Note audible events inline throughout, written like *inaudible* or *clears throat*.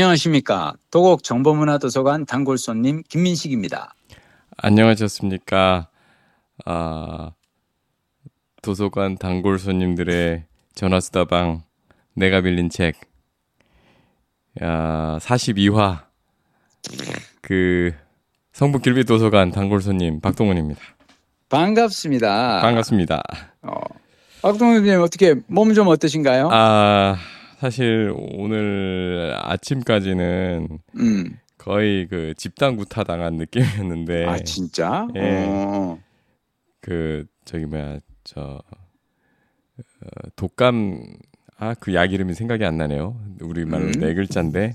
안녕하십니까. 도곡 정보문화도서관 단골 손님 김민식입니다. 안녕하셨습니까. 아, 도서관 단골 손님들의 전화수다방 내가 빌린 책. 야, 42화. 그 성북 길비 도서관 단골 손님 박동훈입니다. 반갑습니다. 반갑습니다. 어, 박동훈님 어떻게 몸 좀 어떠신가요? 아, 사실 오늘 아침까지는 음. 거의 그 집단 구타 당한 느낌이었는데 아 진짜? 예. 어. 그 저기 뭐야 저 어, 독감 아 그 약 이름이 생각이 안 나네요. 우리 말로 음. 네 글자인데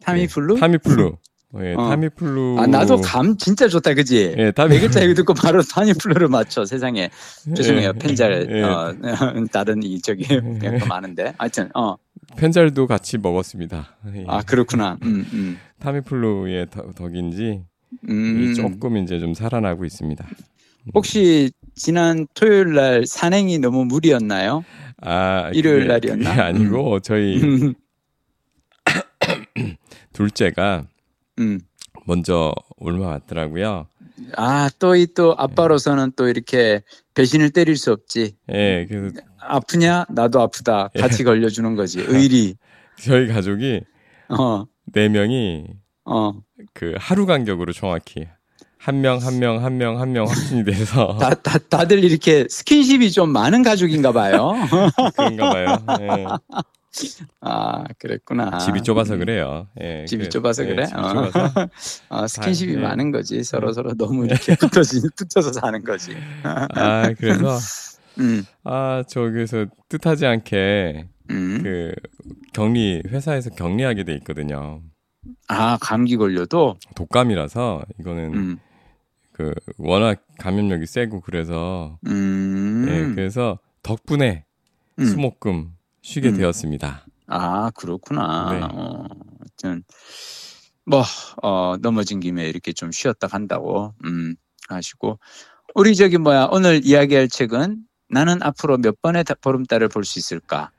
타미플루? 네, 타미플루. 예, 어. 타미플루. 아 나도 감 진짜 좋다 그지? 예, 네 타미 글자 이거 듣고 바로 타미플루를 맞춰 세상에 죄송해요 예, 펜잘 예. 어, *laughs* 다른 이 저기 더 많은데 하여튼 어. 펜잘도 같이 먹었습니다. 예. 아 그렇구나. 음, 음. 타미플루의 덕- 덕인지 음. 조금 이제 좀 살아나고 있습니다. 혹시 지난 토요일 날 산행이 너무 무리였나요? 아 일요일 그게- 날이었나? 그게 아니고 저희 음. *coughs* 둘째가 음. 먼저 올라왔더라고요. 아, 또이또 아빠로서는 또 이렇게 배신을 때릴 수 없지. 예, 그래서 아프냐? 나도 아프다. 예. 같이 걸려주는 거지. 의리. *laughs* 저희 가족이 어, 네 명이 어. 그 하루 간격으로 정확히 한 명 한 명 한 명 한 명 확진이 돼서 *laughs* 다, 다, 다들 이렇게 스킨십이 좀 많은 가족인가 봐요. *laughs* 그런가 봐요. 예. 아, 그랬구나. 집이 좁아서 그래요. 예, 집이 그- 좁아서 예, 그래? 어. 좁아서. *laughs* 어, 스킨십이 아, 예. 많은 거지. 서로 서로 *laughs* 너무 이렇게 붙어지, 붙어서 사는 거지. 아 그래서 *laughs* 음, 아 저기서 뜻하지 않게 음. 그 격리 회사에서 격리하게 돼 있거든요. 아, 감기 걸려도? 독감이라서 이거는 음, 그 워낙 감염력이 세고 그래서 음. 예, 그래서 덕분에 음. 수목금 쉬게 음. 되었습니다. 아, 그렇구나. 네. 어, 하여튼, 뭐, 어, 넘어진 김에 이렇게 좀 쉬었다 간다고, 음, 하시고. 우리 저기 뭐야, 오늘 이야기할 책은 나는 앞으로 몇 번의 다- 보름달을 볼 수 있을까?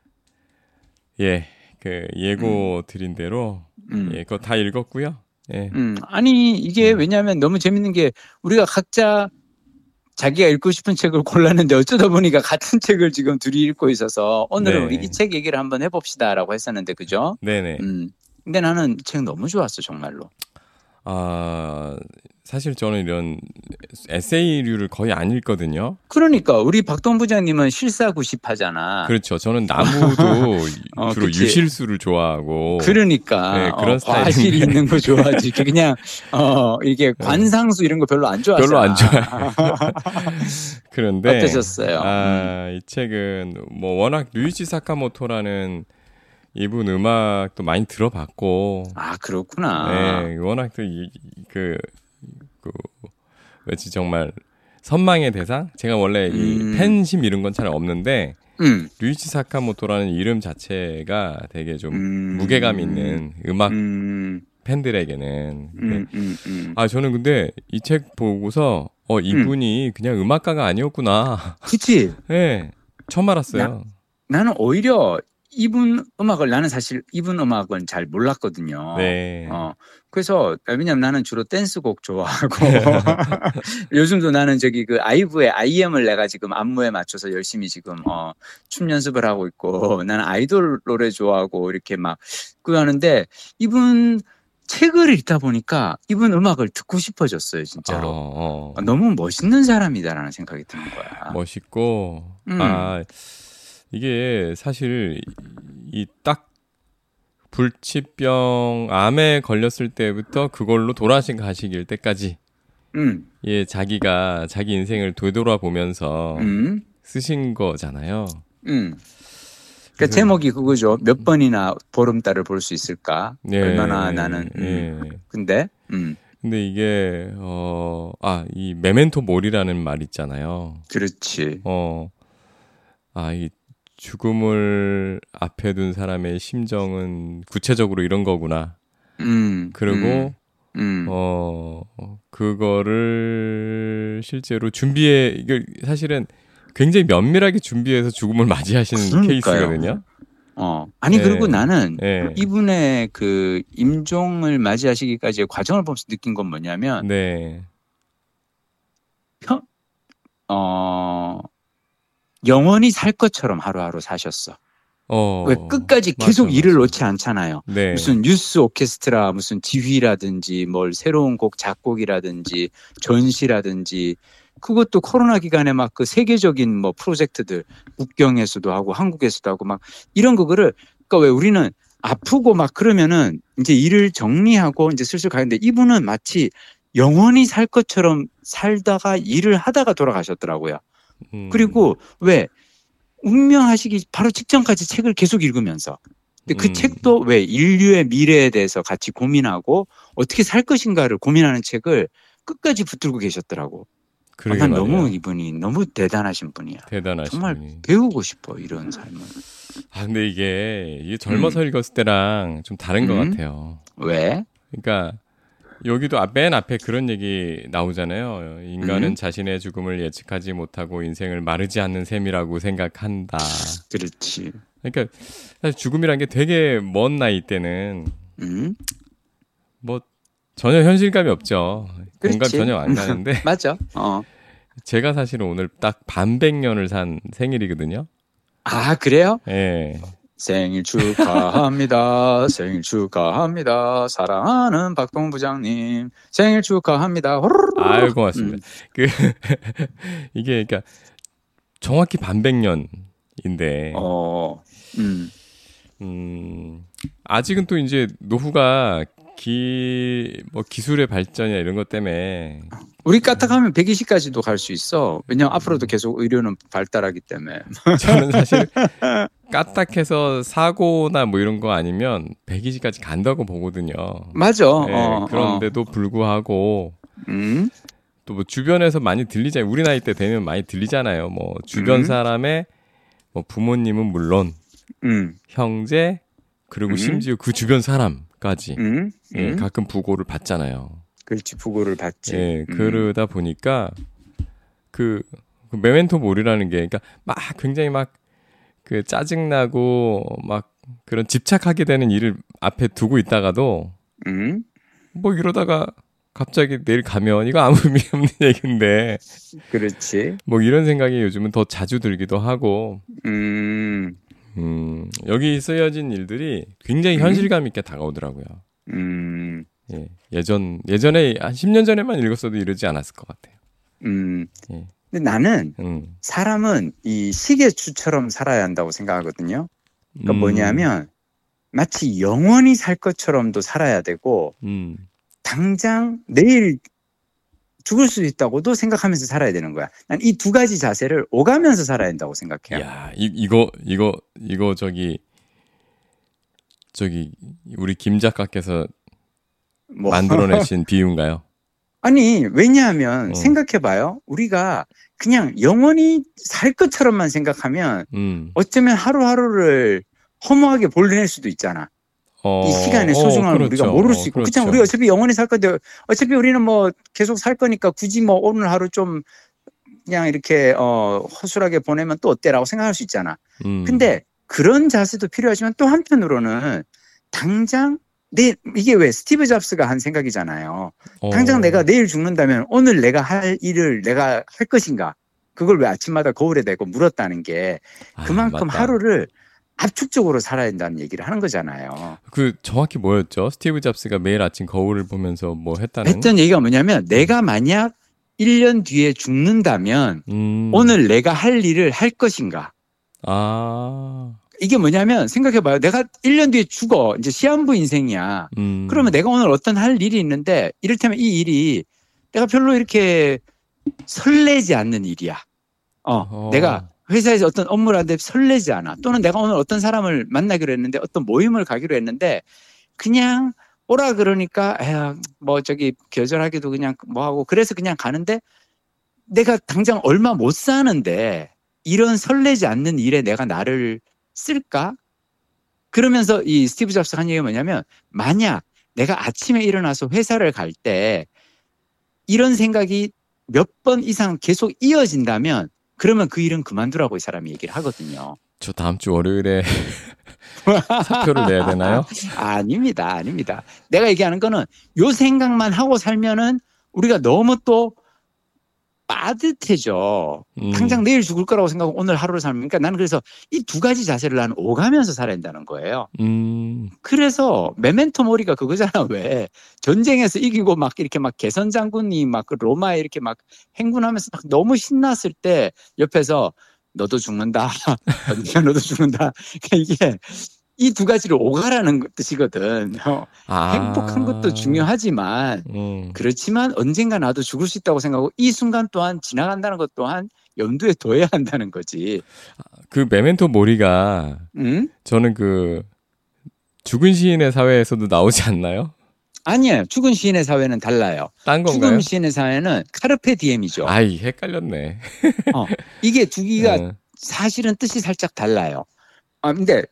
예, 그 예고 드린 대로 음. 예, 그거 다 읽었고요. 예, 음, 아니, 이게 음. 왜냐하면 너무 재밌는 게 우리가 각자 자기가 읽고 싶은 책을 골랐는데 어쩌다 보니까 같은 *laughs* 책을 지금 둘이 읽고 있어서 오늘은 네. 우리 이 책 얘기를 한번 해봅시다라고 했었는데, 그죠? 네네. 음. 근데 나는 이책 너무 좋았어, 정말로. 아 사실 저는 이런 에세이류를 거의 안 읽거든요. 그러니까 우리 박동 부장님은 실사 구십 하잖아. 그렇죠. 저는 나무도 *laughs* 어, 주로 그치. 유실수를 좋아하고. 그러니까 네, 그런 어. 과실이 있는 거 좋아하지. 그냥 어 이게 관상수 이런 거 별로 안 좋아하잖아. 별로 안 좋아해요. *laughs* 그런데 어떠셨어요? 음. 아, 이 책은 뭐 워낙 류이치 사카모토라는 이분 음악도 많이 들어봤고 아 그렇구나. 네, 워낙 또그 그, 그 뭐지 정말 선망의 대상? 제가 원래 음. 이 팬심 이런 건 잘 없는데 음. 류이치 사카모토라는 이름 자체가 되게 좀 음. 무게감 있는 음악 음. 팬들에게는 네. 음. 음. 음. 아 저는 근데 이 책 보고서 어 이분이 그냥 음악가가 아니었구나. 그치. *laughs* 네, 처음 알았어요. 나는 오히려 이분 음악을 나는 사실 이분 음악은 잘 몰랐거든요. 네. 어, 그래서, 왜냐면 나는 주로 댄스곡 좋아하고, *laughs* *laughs* 요즘도 나는 저기 그 아이브의 IM을 내가 지금 안무에 맞춰서 열심히 지금, 어, 춤 연습을 하고 있고, 나는 아이돌 노래 좋아하고, 이렇게 막, 그거 하는데, 이분 책을 읽다 보니까 이분 음악을 듣고 싶어졌어요, 진짜로. 어, 어. 너무 멋있는 사람이다라는 생각이 드는 거야. 멋있고 음. 아 이게 사실 이 딱 불치병 암에 걸렸을 때부터 그걸로 돌아가신 가시길 때까지 음, 예 자기가 자기 인생을 되돌아보면서 음, 쓰신 거잖아요. 음. 그러니까 그래서- 제목이 그거죠. 몇 번이나 보름달을 볼 수 있을까? 예, 얼마나 나는. 음. 예. 근데, 음, 근데 이게 어 아 이 메멘토 몰이라는 말 있잖아요. 그렇지. 어, 아, 이 죽음을 앞에 둔 사람의 심정은 구체적으로 이런 거구나. 음. 그리고, 음, 음. 어, 그거를 실제로 준비해, 이게 사실은 굉장히 면밀하게 준비해서 죽음을 맞이하시는 그러니까요. 케이스거든요. 어. 아니 네. 그리고 나는 네. 이분의 그 임종을 맞이하시기까지의 과정을 보면서 느낀 건 뭐냐면 네. 어 영원히 살 것처럼 하루하루 사셨어. 어. 왜 끝까지 계속 맞아, 일을 맞아. 놓지 않잖아요. 네. 무슨 뉴스 오케스트라, 무슨 지휘라든지, 뭘 새로운 곡 작곡이라든지, 전시라든지, 그것도 코로나 기간에 막 그 세계적인 뭐 프로젝트들, 국경에서도 하고 한국에서도 하고 막 이런 거를, 그러니까 왜 우리는 아프고 막 그러면은 이제 일을 정리하고 이제 슬슬 가는데 이분은 마치 영원히 살 것처럼 살다가 일을 하다가 돌아가셨더라고요. 음. 그리고 왜 운명하시기 바로 직전까지 책을 계속 읽으면서 근데 그 음. 책도 왜 인류의 미래에 대해서 같이 고민하고 어떻게 살 것인가를 고민하는 책을 끝까지 붙들고 계셨더라고. 그러게 난. 너무 이분이 너무 대단하신 분이야. 대단하신 정말 분이. 배우고 싶어 이런 삶을. 아 근데 이게 이게 젊어서 읽었을 때랑 좀 다른 것 음. 같아요. 왜? 그러니까 여기도 앞- 맨 앞에 그런 얘기 나오잖아요. 인간은 음. 자신의 죽음을 예측하지 못하고 인생을 마르지 않는 셈이라고 생각한다. 그렇지. 그러니까 사실 죽음이란 게 되게 먼 나이 때는 음? 뭐 전혀 현실감이 없죠. 공감 그렇지. 전혀 안 가는데 *laughs* 맞아. 어. 제가 사실은 오늘 딱 반백년을 산 생일이거든요. 아 그래요? 예. 생일 축하합니다. *laughs* 생일 축하합니다. 사랑하는 박동 부장님. 생일 축하합니다. 아유 고맙습니다. 음. 그 *laughs* 이게 그러니까 정확히 반백년인데 어. 음. 음, 아직은 또 이제 노후가 기, 뭐 기술의 발전이나 이런 것 때문에 우리 까딱하면 120까지도 갈 수 있어. 왜냐면 앞으로도 계속 의료는 발달하기 때문에. 저는 사실 *laughs* 까딱해서 사고나 뭐 이런 거 아니면 120까지 간다고 보거든요. 맞아. 네, 어, 그런데도 불구하고 어. 음. 또뭐 주변에서 많이 들리잖아요. 우리 나이 때 되면 많이 들리잖아요. 뭐 주변 음. 사람의 뭐 부모님은 물론 음. 형제 그리고 음. 심지어 그 주변 사람까지 음. 예, 음. 가끔 부고를 받잖아요. 그렇지. 부고를 받지. 예, 음. 그러다 보니까 그, 그 메멘토 몰이라는 게 그러니까 막 굉장히 막 그 짜증나고 막 그런 집착하게 되는 일을 앞에 두고 있다가도 음. 뭐 이러다가 갑자기 내일 가면 이거 아무 *laughs* 의미 없는 얘기인데 그렇지. 뭐 이런 생각이 요즘은 더 자주 들기도 하고 음. 음, 여기 쓰여진 일들이 굉장히 음. 현실감 있게 다가오더라고요. 음. 예, 예전 예전에 한 10년 전에만 읽었어도 이러지 않았을 것 같아요. 음. 예. 근데 나는 음. 사람은 이 시계추처럼 살아야 한다고 생각하거든요. 그러니까 음, 뭐냐면 마치 영원히 살 것처럼도 살아야 되고 음. 당장 내일 죽을 수 있다고도 생각하면서 살아야 되는 거야. 난 이 두 가지 자세를 오가면서 살아야 된다고 생각해요. 야, 이, 이거 이거 이거 저기 저기 우리 김 작가께서 뭐 만들어내신 비유인가요? 아니 왜냐하면 어. 생각해봐요. 우리가 그냥 영원히 살 것처럼만 생각하면 음. 어쩌면 하루하루를 허무하게 보낼 수도 있잖아. 어, 이 시간의 어, 소중함을 그렇죠. 우리가 모를 어, 수 있고 그렇죠. 그렇잖아. 우리 어차피 영원히 살 건데 어차피 우리는 뭐 계속 살 거니까 굳이 뭐 오늘 하루 좀 그냥 이렇게 어 허술하게 보내면 또 어때라고 생각할 수 있잖아. 음. 근데 그런 자세도 필요하지만 또 한편으로는 당장 내 이게 왜 스티브 잡스가 한 생각이잖아요. 어, 당장 내가 내일 죽는다면 오늘 내가 할 일을 내가 할 것인가? 그걸 왜 아침마다 거울에 대고 물었다는 게 아, 그만큼 맞다. 하루를 압축적으로 살아야 된다는 얘기를 하는 거잖아요. 그 정확히 뭐였죠? 스티브 잡스가 매일 아침 거울을 보면서 뭐 했다는? 했던 얘기가 뭐냐면 내가 만약 1년 뒤에 죽는다면 음. 오늘 내가 할 일을 할 것인가? 아. 이게 뭐냐면 생각해봐요. 내가 1년 뒤에 죽어. 이제 시한부 인생이야. 음. 그러면 내가 오늘 어떤 할 일이 있는데 이를테면 이 일이 내가 별로 이렇게 설레지 않는 일이야. 어, 어. 내가 회사에서 어떤 업무를 하는데 설레지 않아. 또는 내가 오늘 어떤 사람을 만나기로 했는데 어떤 모임을 가기로 했는데 그냥 오라 그러니까 에휴, 뭐 저기 계절하기도 그냥 뭐 하고 그래서 그냥 가는데 내가 당장 얼마 못 사는데 이런 설레지 않는 일에 내가 나를 쓸까? 그러면서 이 스티브 잡스가 한 얘기가 뭐냐면 만약 내가 아침에 일어나서 회사를 갈 때 이런 생각이 몇 번 이상 계속 이어진다면 그러면 그 일은 그만두라고 이 사람이 얘기를 하거든요. 저 다음 주 월요일에 *laughs* 사표를 내야 되나요? *laughs* 아닙니다, 아닙니다. 내가 얘기하는 거는 요 생각만 하고 살면은 우리가 너무 또 빠듯해져. 음. 당장 내일 죽을 거라고 생각하고 오늘 하루를 살면. 그러니까 나는 그래서 이 두 가지 자세를 나는 오가면서 살아야 한다는 거예요. 음, 그래서 메멘토 모리가 그거잖아. 왜 전쟁에서 이기고 막 이렇게 막 개선 장군이 막 그 로마에 이렇게 막 행군하면서 막 너무 신났을 때 옆에서 너도 죽는다. *laughs* 너도 죽는다. 그러니까 *laughs* 이게 이 두 가지를 오가라는 뜻이거든. 어, 아. 행복한 것도 중요하지만 음, 그렇지만 언젠가 나도 죽을 수 있다고 생각하고 이 순간 또한 지나간다는 것 또한 염두에 둬야 한다는 거지. 그 메멘토 모리가 응? 저는 그 죽은 시인의 사회에서도 나오지 않나요? 아니에요. 죽은 시인의 사회는 달라요. 딴 건가요? 죽은 시인의 사회는 카르페 디엠이죠. 아이 헷갈렸네. 이게 두 개가 어. 사실은 뜻이 살짝 달라요. 아, 근데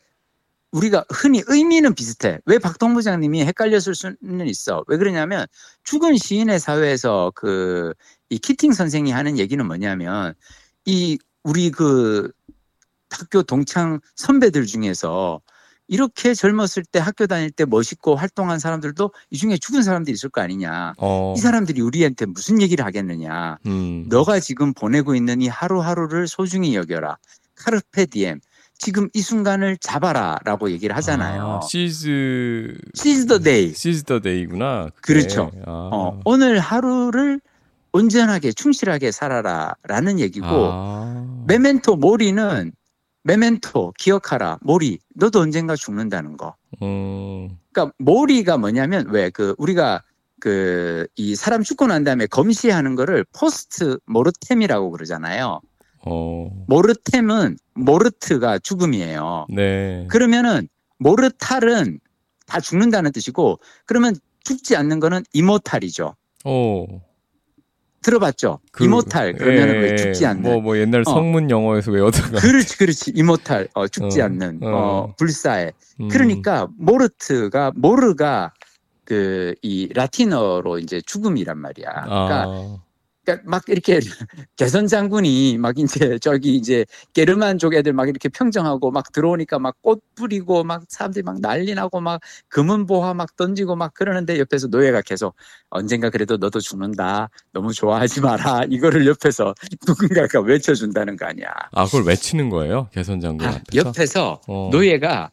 우리가 흔히 의미는 비슷해. 왜 박동 부장님이 헷갈렸을 수는 있어. 왜 그러냐면 죽은 시인의 사회에서 그 이 키팅 선생이 하는 얘기는 뭐냐면 이 우리 그 학교 동창 선배들 중에서 이렇게 젊었을 때 학교 다닐 때 멋있고 활동한 사람들도 이 중에 죽은 사람들이 있을 거 아니냐. 어, 이 사람들이 우리한테 무슨 얘기를 하겠느냐. 음, 너가 지금 보내고 있는 이 하루하루를 소중히 여겨라. 카르페 디엠. 지금 이 순간을 잡아라라고 얘기를 하잖아요. 아, 시즈 Seize the day. 시즈 더 데이구나. 그렇죠. 아. 어, 오늘 하루를 온전하게 충실하게 살아라라는 얘기고 아. memento mori는 memento 기억하라 mori 너도 언젠가 죽는다는 거. 음, 그러니까 mori가 뭐냐면 왜 그 우리가 그 이 사람 죽고 난 다음에 검시하는 거를 post mortem이라고 그러잖아요. 어, mortem은 mort가 죽음이에요. 네. 그러면은 모르탈은 다 죽는다는 뜻이고 그러면 죽지 않는 거는 이모탈이죠. 어, 들어봤죠? 그- 이모탈 그러면은 예, 왜 죽지 않는? 뭐, 뭐 옛날 어. 성문 영어에서 외워다가. 그렇지, 그렇지. 이모탈, 어, 죽지 어, 않는, 어. 어, 불사의. 음, 그러니까 모르트가 모르가 그 이 라틴어로 이제 죽음이란 말이야. 그러니까 아, 그러니까 막 이렇게 *laughs* 개선 장군이 막 이제 저기 이제 게르만 족 애들 막 이렇게 평정하고 막 들어오니까 막 꽃 뿌리고 막 사람들이 막 난리 나고 막 금은 보화 막 던지고 막 그러는데 옆에서 노예가 계속 언젠가 그래도 너도 죽는다 너무 좋아하지 마라 이거를 옆에서 *laughs* 누군가가 외쳐준다는 거 아니야. 아, 그걸 외치는 거예요? 개선 장군 아, 앞에서? 옆에서 어. 노예가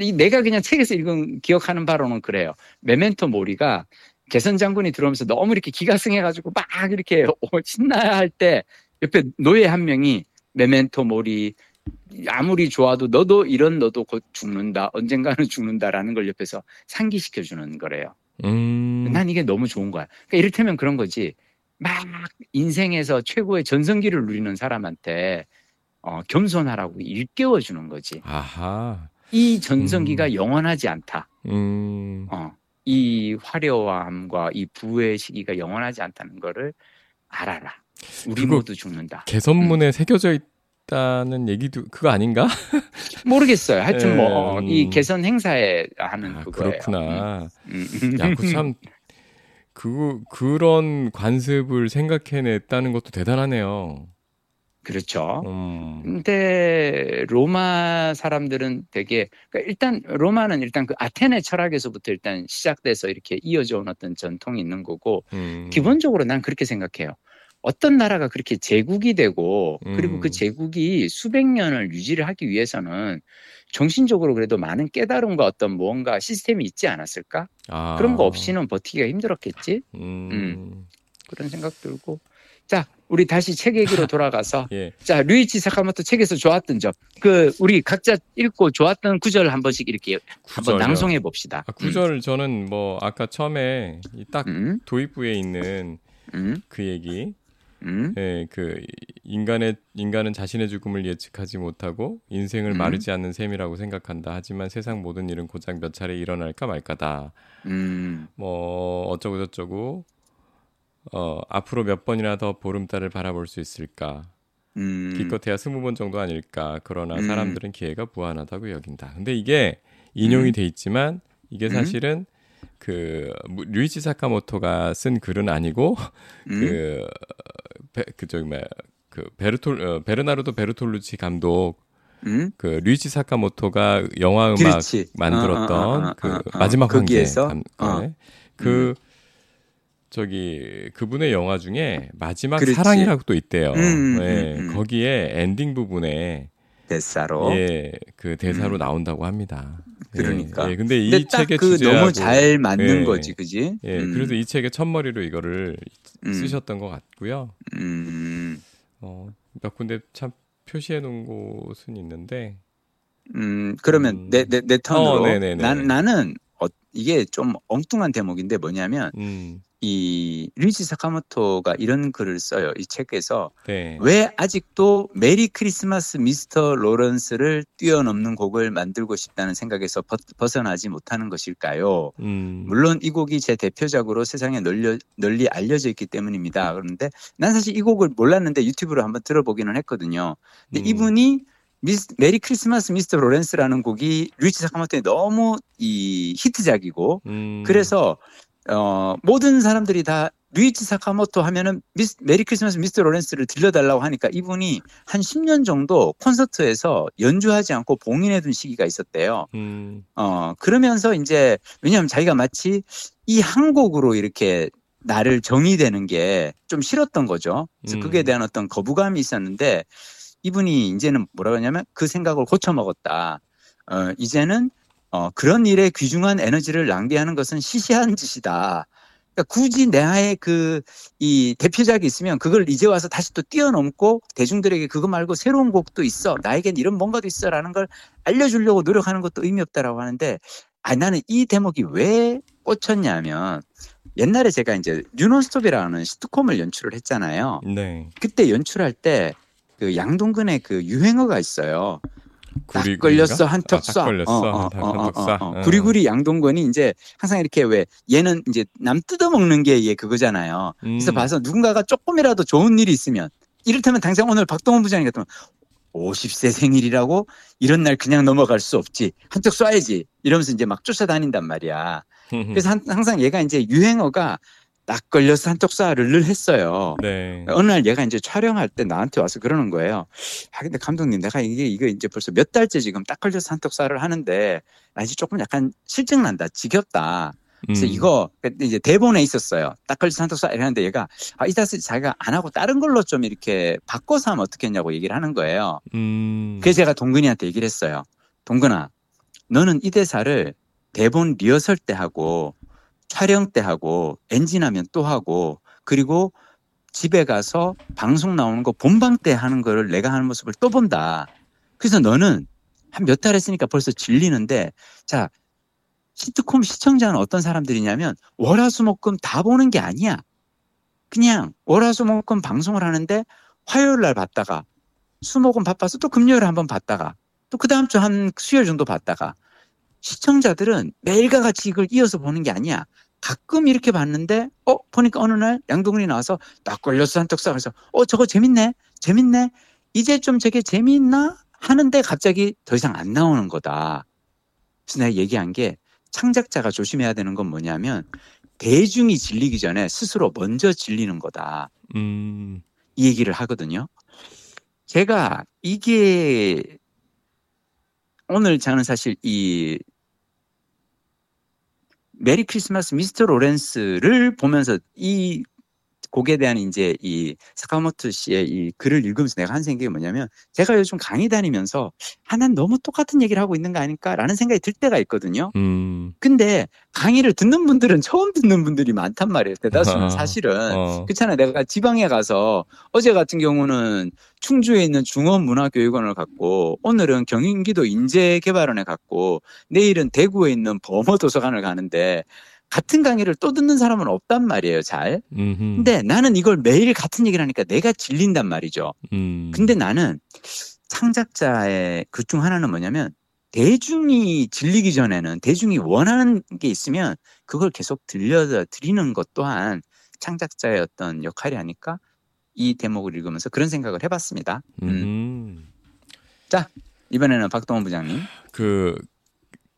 이 내가 그냥 책에서 읽은 기억하는 바로는 그래요. 메멘토 모리가 개선 장군이 들어오면서 너무 이렇게 기가 승해가지고 막 이렇게 오, 신나야 할 때 옆에 노예 한 명이 메멘토 모리 아무리 좋아도 너도 이런 너도 곧 죽는다 언젠가는 죽는다라는 걸 옆에서 상기시켜 주는 거래요. 음, 난 이게 너무 좋은 거야. 그러니까 이를테면 그런 거지. 막 인생에서 최고의 전성기를 누리는 사람한테 어, 겸손하라고 일깨워 주는 거지. 아하, 이 전성기가 영원하지 않다. 음, 어, 이 화려함과 이 부의 시기가 영원하지 않다는 거를 알아라. 우리 모두 죽는다. 개선문에 새겨져 있다는 얘기도 그거 아닌가? *laughs* 모르겠어요. 하여튼 예, 뭐이 음. 개선 행사에 하는 아, 그거예요. 그렇구나. 음, 음. 야, 그 *laughs* 참, 그, 그런 관습을 생각해냈다는 것도 대단하네요. 그렇죠. 음, 근데 로마 사람들은 되게 그러니까 일단 로마는 일단 그 아테네 철학에서부터 일단 시작돼서 이렇게 이어져 온 어떤 전통이 있는 거고 음. 기본적으로 난 그렇게 생각해요. 어떤 나라가 그렇게 제국이 되고 그리고 음. 그 제국이 수백 년을 유지를 하기 위해서는 정신적으로 그래도 많은 깨달음과 어떤 무언가 시스템이 있지 않았을까? 아. 그런 거 없이는 버티기가 힘들었겠지? 음. 음. 그런 생각 들고. 자, 우리 다시 책 얘기로 *laughs* 돌아가서 예. 자, 류이치 사카모토 책에서 좋았던 점. 그 우리 각자 읽고 좋았던 구절 한 번씩 이렇게 한번 구절요. 낭송해 봅시다. 아, 구절 저는 뭐 아까 처음에 이딱 음, 도입부에 있는 음, 그 얘기, 음, 예, 그 인간의 인간은 자신의 죽음을 예측하지 못하고 인생을 음. 마르지 않는 셈이라고 생각한다. 하지만 세상 모든 일은 고작 몇 차례 일어날까 말까다. 음, 뭐 어쩌고 저쩌고 어 앞으로 몇 번이나 더 보름달을 바라볼 수 있을까? 음. 기껏해야 스무 번 정도 아닐까. 그러나 음. 사람들은 기회가 무한하다고 여긴다. 근데 이게 인용이 음. 돼 있지만 이게 음. 사실은 그 류이치 사카모토가 쓴 글은 아니고 *laughs* 음, 그, 베, 그 저기 뭐야 그 베르톨 어, 베르나르도 베르톨루치 감독 음? 그 류이치 사카모토가 영화 음악 그렇지. 만들었던 어, 어, 어, 어, 그 어, 어. 마지막 거기에서? 감- 어. 네. 그 저기 그분의 영화 중에 마지막 그렇지. 사랑이라고 또 있대요. 음, 예, 음, 음. 거기에 엔딩 부분에 대사로. 예, 그 대사로 나온다고 합니다. 예, 음. 그러니까. 예, 근데 이 근데 책의 딱그 주제하고 너무 잘 맞는 예, 거지, 그지? 예, 음, 그래서 이 책의 첫머리로 이거를 음, 쓰셨던 것 같고요. 음, 어, 몇 군데 참 표시해 놓은 곳은 있는데 음, 그러면 음. 내, 내, 내 턴으로. 어, 네네네. 난, 나는, 어, 이게 좀 엉뚱한 대목인데 뭐냐면, 음, 이, 류이치 사카모토가 이런 글을 써요. 이 책에서. 네. 왜 아직도 Merry Christmas Mr. Lawrence를 뛰어넘는 곡을 만들고 싶다는 생각에서 벗, 벗어나지 못하는 것일까요? 음, 물론 이 곡이 제 대표작으로 세상에 널려, 널리 알려져 있기 때문입니다. 그런데 난 사실 이 곡을 몰랐는데 유튜브로 한번 들어보기는 했거든요. 근데 음. 이분이 미스, Merry Christmas Mr. Lawrence라는 곡이 류이치 사카모토의 너무 이 히트작이고 음, 그래서 어 모든 사람들이 다 류이치 사카모토 하면은 미스, Merry Christmas Mr. Lawrence를 들려달라고 하니까 이분이 한 10년 정도 콘서트에서 연주하지 않고 봉인해둔 시기가 있었대요. 음, 어, 그러면서 이제, 왜냐하면 자기가 마치 이 한 곡으로 이렇게 나를 정의되는 게 좀 싫었던 거죠. 그래서 음. 그에 대한 어떤 거부감이 있었는데 이분이 이제는 뭐라고 하냐면 그 생각을 고쳐먹었다. 어, 이제는 어, 그런 일에 귀중한 에너지를 낭비하는 것은 시시한 짓이다. 그러니까 굳이 내 하에 그, 이 대표작이 있으면 그걸 이제 와서 다시 또 뛰어넘고 대중들에게 그거 말고 새로운 곡도 있어. 나에겐 이런 뭔가도 있어. 라는 걸 알려주려고 노력하는 것도 의미 없다라고 하는데, 아, 나는 이 대목이 왜 꽂혔냐면, 옛날에 제가 이제 뉴논스톱이라는 시트콤을 연출을 했잖아요. 네. 그때 연출할 때 그 양동근의 그 유행어가 있어요. 딱 구리- 걸렸어? 한턱 아, 딱 쏴. 걸렸어 어, 어, 한턱 어, 어, 쏴. 어, 어. 어. 구리구리 양동근이 이제 항상 이렇게 왜 얘는 이제 남 뜯어 먹는 게 얘 그거잖아요. 그래서 음. 봐서 누군가가 조금이라도 좋은 일이 있으면 이를테면 당장 오늘 박동원 부장님 같으면 50세 생일이라고 이런 날 그냥 넘어갈 수 없지. 한턱 쏴야지. 이러면서 이제 막 쫓아다닌단 말이야. 그래서 *laughs* 한- 항상 얘가 이제 유행어가 딱 걸려서 늘 했어요. 네. 어느 날 얘가 이제 촬영할 때 나한테 와서 그러는 거예요. 아, 근데 감독님, 내가 이게, 이거 이제 벌써 몇 달째 지금 딱 걸려서 한턱사를 하는데, 나 이제 조금 약간 실증 난다. 지겹다. 그래서 음. 이거, 이제 대본에 있었어요. 딱 걸려서 한턱사 이러는데 얘가, 아, 이 다스 자기가 안 하고 다른 걸로 좀 이렇게 바꿔서 하면 어떻겠냐고 얘기를 하는 거예요. 음. 그래서 제가 동근이한테 얘기를 했어요. 동근아, 너는 이 대사를 대본 리허설 때 하고 촬영 때 하고 엔진하면 또 하고 그리고 집에 가서 방송 나오는 거 본방 때 하는 거를 내가 하는 모습을 또 본다. 그래서 너는 한 몇 달 했으니까 벌써 질리는데 자 시트콤 시청자는 어떤 사람들이냐면 월화수목금 다 보는 게 아니야. 그냥 월화수목금 방송을 하는데 화요일 날 봤다가 수목은 바빠서 또 금요일에 한번 봤다가 또 그 다음 주 한 수요일 정도 봤다가 시청자들은 매일과 같이 이걸 이어서 보는 게 아니야. 가끔 이렇게 봤는데 어 보니까 어느 날 양동근이 나와서 딱 걸려서 한턱 쏴서 어 저거 재밌네 재밌네 이제 좀 저게 재미있나 하는데 갑자기 더 이상 안 나오는 거다. 그래서 내가 얘기한 게 창작자가 조심해야 되는 건 뭐냐면 대중이 질리기 전에 스스로 먼저 질리는 거다. 음. 이 얘기를 하거든요. 제가 이게 오늘 저는 사실 이 메리 크리스마스 미스터 로렌스를 보면서 이 곡에 대한 이제 이 사카모토 씨의 이 글을 읽으면서 내가 한 생각이 뭐냐면 제가 요즘 강의 다니면서 아, 난 너무 똑같은 얘기를 하고 있는 거 아닐까라는 생각이 들 때가 있거든요. 음. 근데 강의를 듣는 분들은 처음 듣는 분들이 많단 말이에요. 대다수는 *laughs* 사실은. 어. 그렇잖아요. 내가 지방에 가서 어제 같은 경우는 충주에 있는 중원문화교육원을 갔고 오늘은 경기도 인재개발원에 갔고 내일은 대구에 있는 범어도서관을 가는데 같은 강의를 또 듣는 사람은 없단 말이에요. 잘. 음흠. 근데 나는 이걸 매일 같은 얘기를 하니까 내가 질린단 말이죠. 음. 근데 나는 창작자의 그 중 하나는 뭐냐면 대중이 질리기 전에는 대중이 원하는 게 있으면 그걸 계속 들려 드리는 것 또한 창작자의 어떤 역할이 아닐까? 이 대목을 읽으면서 그런 생각을 해봤습니다. 음. 음. 이번에는 박동원 부장님. 그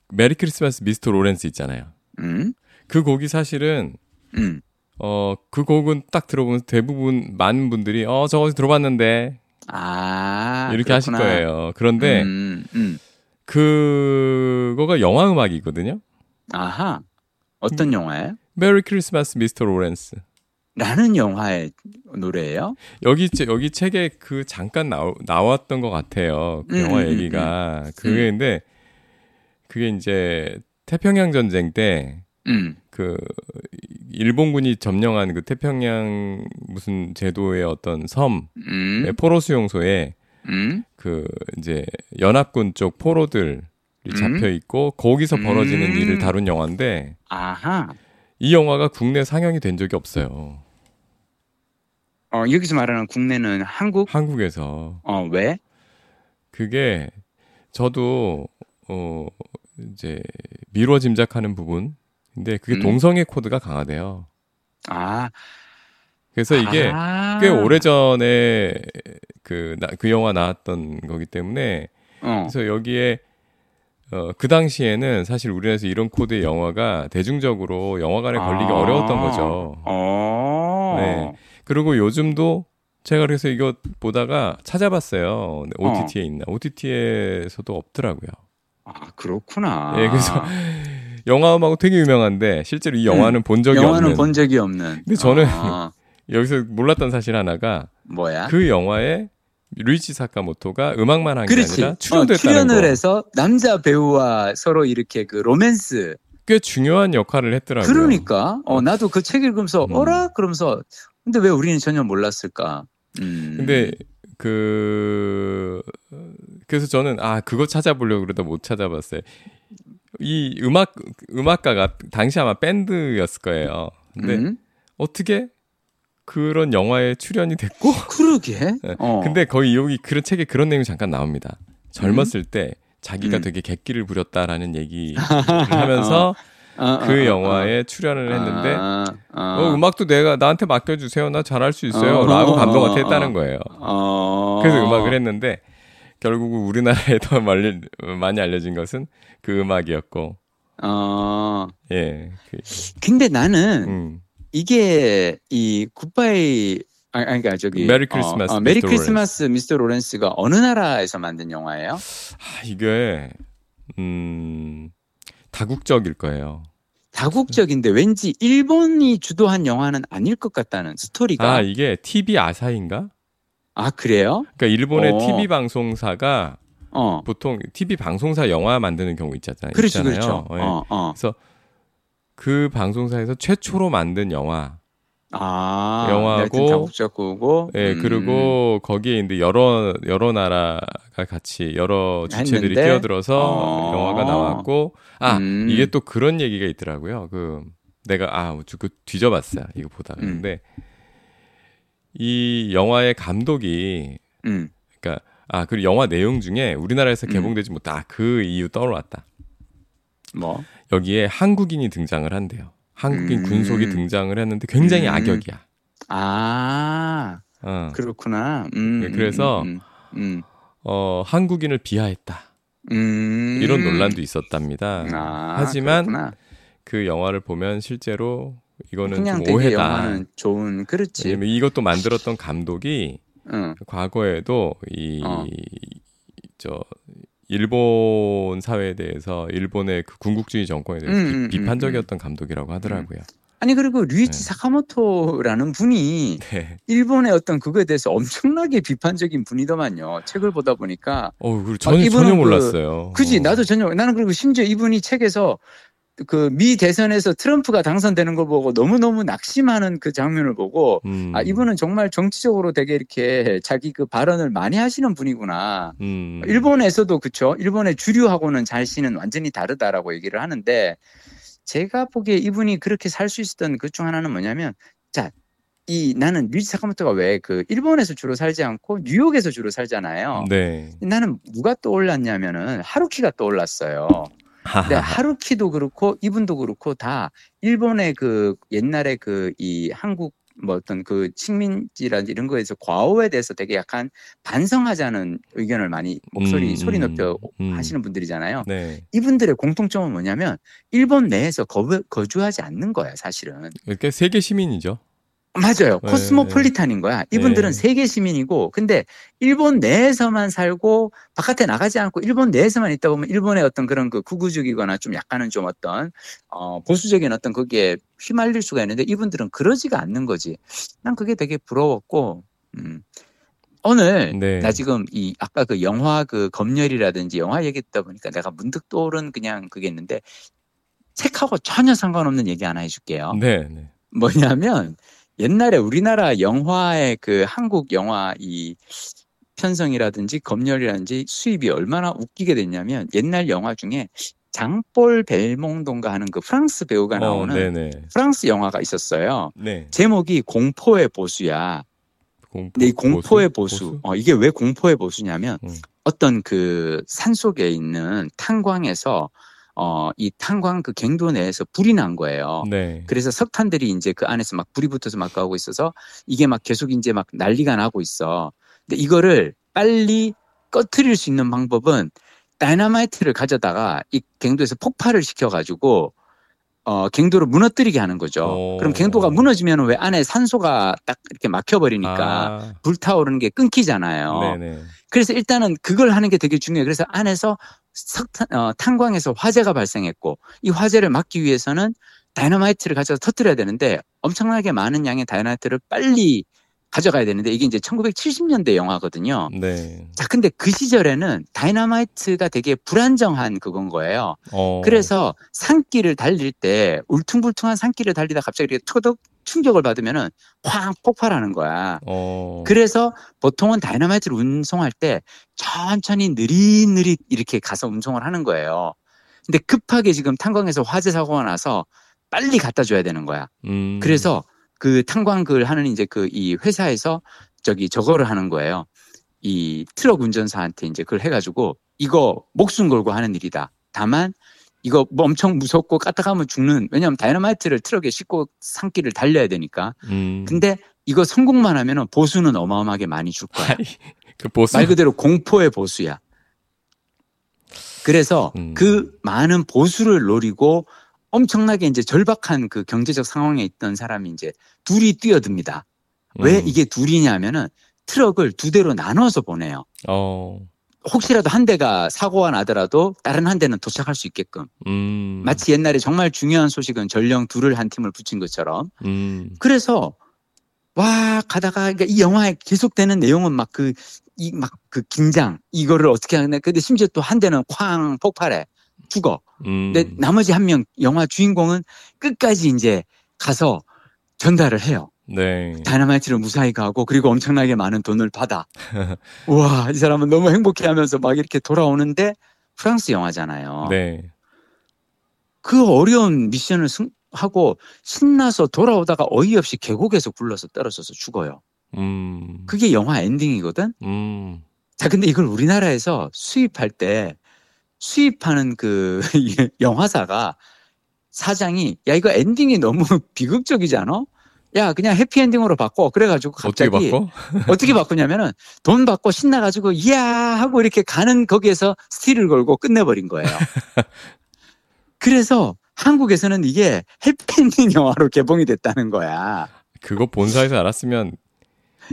메리 크리스마스 미스터 로렌스 있잖아요. 음, 그 곡이 사실은 음. *clears throat* 어 그 곡은 딱 들어보면 대부분 많은 분들이 어 저거 들어봤는데 아 이렇게 하실 그렇구나. 거예요. 그런데 음, 음. 그거가 영화 음악이거든요. 아하 어떤 영화예요? Merry Christmas Mr. Lawrence. 라는 영화의 노래예요? 여기 제- 여기 책에 그 잠깐 나오, 나왔던 것 같아요. 그 음, 영화 음, 얘기가 그게 근데 그게 이제 태평양 전쟁 때 음. 그 일본군이 점령한 그 태평양 무슨 제도의 어떤 섬 음. 의 포로 수용소에 음. 그 이제 연합군 쪽 포로들이 잡혀 있고 거기서 벌어지는 음. 일을 다룬 영화인데 아하. 이 영화가 국내 상영이 된 적이 없어요. 어, 여기서 말하는 국내는 한국? 한국에서 어, 왜? 그게 저도 어 이제 미뤄 짐작하는 부분. 근데 그게 음. 동성애 코드가 강하대요. 아. 그래서 이게 아. 꽤 오래 전에 그, 나- 그 영화 나왔던 거기 때문에 어. 그래서 여기에 어, 그 당시에는 사실 우리나라에서 이런 코드의 영화가 대중적으로 영화관에 걸리기 아. 어려웠던 거죠. 어. 네. 그리고 요즘도 제가 그래서 이거 보다가 찾아봤어요. 네, 어. OTT에 있나? OTT에서도 없더라고요. 아, 그렇구나. 예, 그래서 영화 음악은 되게 유명한데 실제로 이 영화는 본 적이 음. 영화는 없는. 본 적이 없는. 근데 저는 아, *laughs* 여기서 몰랐던 사실 하나가 뭐야? 그 영화에 루이치 사카모토가 음악만 한 게. 아니라 출연도 어, 출연을 거. 해서 남자 배우와 서로 이렇게 그 로맨스. 꽤 중요한 역할을 했더라고요. 그러니까 어 나도 그 책 읽으면서 음. 어라 그러면서 근데 왜 우리는 전혀 몰랐을까? 음. 근데 그 그래서 저는 아 그거 찾아보려고 그러다 못 찾아봤어요. 이 음악 음악가가 당시 아마 밴드였을 거예요. 근데 음? 어떻게 그런 영화에 출연이 됐고 *laughs* 그러게. 네. 어. 근데 거의 여기 그런 책에 그런 내용이 잠깐 나옵니다. 젊었을 때 자기가 음. 되게 객기를 부렸다라는 얘기를 *laughs* 하면서 어, 어, 그 어, 영화에 출연을 어. 했는데 아, 어. 어, 음악도 내가 나한테 맡겨주세요. 나 잘할 수 있어요. 어, 라고 어, 감독한테 어, 했다는 어. 거예요. 어. 그래서 음악을 했는데 결국 우리나라에 더 많이, 많이 알려진 것은 그 음악이었고 어. 예. 그, 근데 나는 음. 이게 이 goodbye 아, 그러니까 저기 Merry Christmas, 어, 어, Merry Mr. Christmas Mr. Lawrence가 어느 나라에서 만든 영화예요? 아, 이게 음 다국적일 거예요. 다국적인데 왠지 일본이 주도한 영화는 아닐 것 같다는 스토리가 아 이게 TV 아사히인가? 아 그래요? 그러니까 일본의 어. TV 방송사가 어 보통 TV 방송사 영화 만드는 경우 있잖아요. 그렇죠. 그렇죠 예. 어, 어. 그래서 그 방송사에서 최초로 만든 영화. 아 영화하고, 하여튼 다국적이고 예, 음. 그리고 거기에 이제 여러 여러 나라가 같이 여러 주체들이 했는데? 끼어들어서 어. 영화가 나왔고 아 음. 이게 또 그런 얘기가 있더라고요. 그 내가 아 그 뒤져봤어요. 이거 보다가 음. 근데 이 영화의 감독이 음. 그러니까 아 그리고 영화 내용 중에 우리나라에서 음. 개봉되지 못한 아, 그 이유 떠올랐다. 뭐 여기에 한국인이 등장을 한대요. 한국인 음. 군속이 등장을 했는데 굉장히 음. 악역이야. 아 어. 그렇구나 음, 네, 그래서 음, 음, 어, 한국인을 비하했다. 음. 이런 논란도 있었답니다. 아, 하지만 그렇구나. 그 영화를 보면 실제로 이거는 그냥 좀 되게 오해다. 영화는 좋은 그렇지 왜냐면 이것도 만들었던 감독이 응. 과거에도 이, 어. 저, 일본 사회에 대해서 일본의 그 군국주의 정권에 대해서 음, 비- 음, 음, 비판적이었던 감독이라고 하더라고요. 아니 그리고 류이치 네. 사카모토라는 분이 *laughs* 네. 일본의 어떤 그거에 대해서 엄청나게 비판적인 분이더만요. 책을 보다 보니까 어, 그리고 이분은 전혀 그- 몰랐어요. 그지 어. 나도 전혀 나는 그리고 심지어 이분이 책에서 그 미 대선에서 트럼프가 당선되는 걸 보고 너무 너무 낙심하는 그 장면을 보고 음, 아 이분은 정말 정치적으로 되게 이렇게 자기 그 발언을 많이 하시는 분이구나. 음, 일본에서도 그쵸. 일본의 주류하고는 자신은 완전히 다르다라고 얘기를 하는데 제가 보기에 이분이 그렇게 살 수 있었던 그 중 하나는 뭐냐면 자, 이 나는 류지 사카모토가 왜 그 일본에서 주로 살지 않고 뉴욕에서 주로 살잖아요. 네. 나는 누가 떠올랐냐면은 하루키가 떠올랐어요. 근데 하루키도 그렇고 이분도 그렇고 다 일본의 그 옛날에 그 이 한국 뭐 어떤 그 식민지라든지 이런 거에서 과오에 대해서 되게 약간 반성하자는 의견을 많이 목소리 음, 소리 높여 음. 하시는 분들이잖아요. 네. 이분들의 공통점은 뭐냐면 일본 내에서 거, 거주하지 않는 거야 사실은. 그러니까 세계 시민이죠. 맞아요. 네, 코스모폴리탄인 거야. 이분들은 네. 세계 시민이고, 근데 일본 내에서만 살고 바깥에 나가지 않고 일본 내에서만 있다 보면 일본의 어떤 그런 그 구구적이거나 좀 약간은 좀 어떤 어 보수적인 어떤 거기에 휘말릴 수가 있는데 이분들은 그러지가 않는 거지. 난 그게 되게 부러웠고, 음. 오늘 네. 나 지금 이 아까 그 영화 그 검열이라든지 영화 얘기했다 보니까 내가 문득 떠오른 그냥 그게 있는데 책하고 전혀 상관없는 얘기 하나 해줄게요. 네, 네. 뭐냐면 옛날에 우리나라 영화의 그 한국 영화 이 편성이라든지 검열이라든지 수입이 얼마나 웃기게 됐냐면 옛날 영화 중에 장볼 벨몽동가 하는 그 프랑스 배우가 어, 나오는 네, 네. 프랑스 영화가 있었어요. 네. 제목이 공포의 보수야. 공포, 근데 이 공포의 보수, 어, 이게 왜 공포의 보수냐면 음. 어떤 그 산 속에 있는 탄광에서 어, 이 탄광 그 갱도 내에서 불이 난 거예요. 네. 그래서 석탄들이 이제 그 안에서 막 불이 붙어서 막 가고 있어서 이게 막 계속 이제 막 난리가 나고 있어. 근데 이거를 빨리 꺼트릴 수 있는 방법은 다이너마이트를 가져다가 이 갱도에서 폭발을 시켜가지고 어 갱도를 무너뜨리게 하는 거죠. 오. 그럼 갱도가 무너지면 왜 안에 산소가 딱 이렇게 막혀버리니까 아, 불타오르는 게 끊기잖아요. 네네. 그래서 일단은 그걸 하는 게 되게 중요해요. 그래서 안에서 석탄, 어, 탄광에서 화재가 발생했고 이 화재를 막기 위해서는 다이너마이트를 가져서 터뜨려야 되는데 엄청나게 많은 양의 다이너마이트를 빨리 가져가야 되는데 이게 이제 1970년대 영화거든요. 네. 자, 근데 그 시절에는 다이너마이트가 되게 불안정한 그건 거예요. 어. 그래서 산길을 달릴 때 울퉁불퉁한 산길을 달리다 갑자기 이렇게 토덕 충격을 받으면은 쾅 폭발하는 거야. 어. 그래서 보통은 다이너마이트를 운송할 때 천천히 느릿느릿 이렇게 가서 운송을 하는 거예요. 근데 급하게 지금 탄광에서 화재 사고가 나서 빨리 갖다 줘야 되는 거야. 음. 그래서 그 탄광 그걸 하는 이제 그 이 회사에서 저기 저거를 하는 거예요. 이 트럭 운전사한테 이제 그걸 해가지고 이거 목숨 걸고 하는 일이다. 다만 이거 뭐 엄청 무섭고 까딱하면 죽는 왜냐하면 다이너마이트를 트럭에 싣고 산길을 달려야 되니까. 음. 근데 이거 성공만 하면은 보수는 어마어마하게 많이 줄 거야. 그 보스. 말 그대로 공포의 보수야. 그래서 음. 그 많은 보수를 노리고 엄청나게 이제 절박한 그 경제적 상황에 있던 사람이 이제 둘이 뛰어듭니다. 왜 음. 이게 둘이냐면은 트럭을 두 대로 나눠서 보내요. 어. 혹시라도 한 대가 사고가 나더라도 다른 한 대는 도착할 수 있게끔. 음. 마치 옛날에 정말 중요한 소식은 전령 둘을 한 팀을 붙인 것처럼. 음. 그래서 와 가다가 그러니까 이 영화에 계속되는 내용은 막 그 이 막그 긴장 이거를 어떻게 하냐. 근데 심지어 또 한 대는 쾅 폭발해 죽어. 음. 근데 나머지 한 명 영화 주인공은 끝까지 이제 가서 전달을 해요. 네. 다이너마이트를 무사히 가고 그리고 엄청나게 많은 돈을 받아. *laughs* 우와 이 사람은 너무 행복해 하면서 막 이렇게 돌아오는데 프랑스 영화잖아요. 네. 그 어려운 미션을 승, 하고 신나서 돌아오다가 어이없이 계곡에서 굴러서 떨어져서 죽어요. 음. 그게 영화 엔딩이거든. 음. 자 근데 이걸 우리나라에서 수입할 때 수입하는 그 *laughs* 영화사가 사장이 야 이거 엔딩이 너무 *laughs* 비극적이지 않아? 야 그냥 해피엔딩으로 바꿔 그래가지고 어떻게 갑자기 바꿔? *laughs* 어떻게 바꾸냐면은 돈 받고 신나가지고 이야 하고 이렇게 가는 거기에서 스틸을 걸고 끝내버린 거예요. *laughs* 그래서 한국에서는 이게 해피엔딩 영화로 개봉이 됐다는 거야. 그거 본사에서 알았으면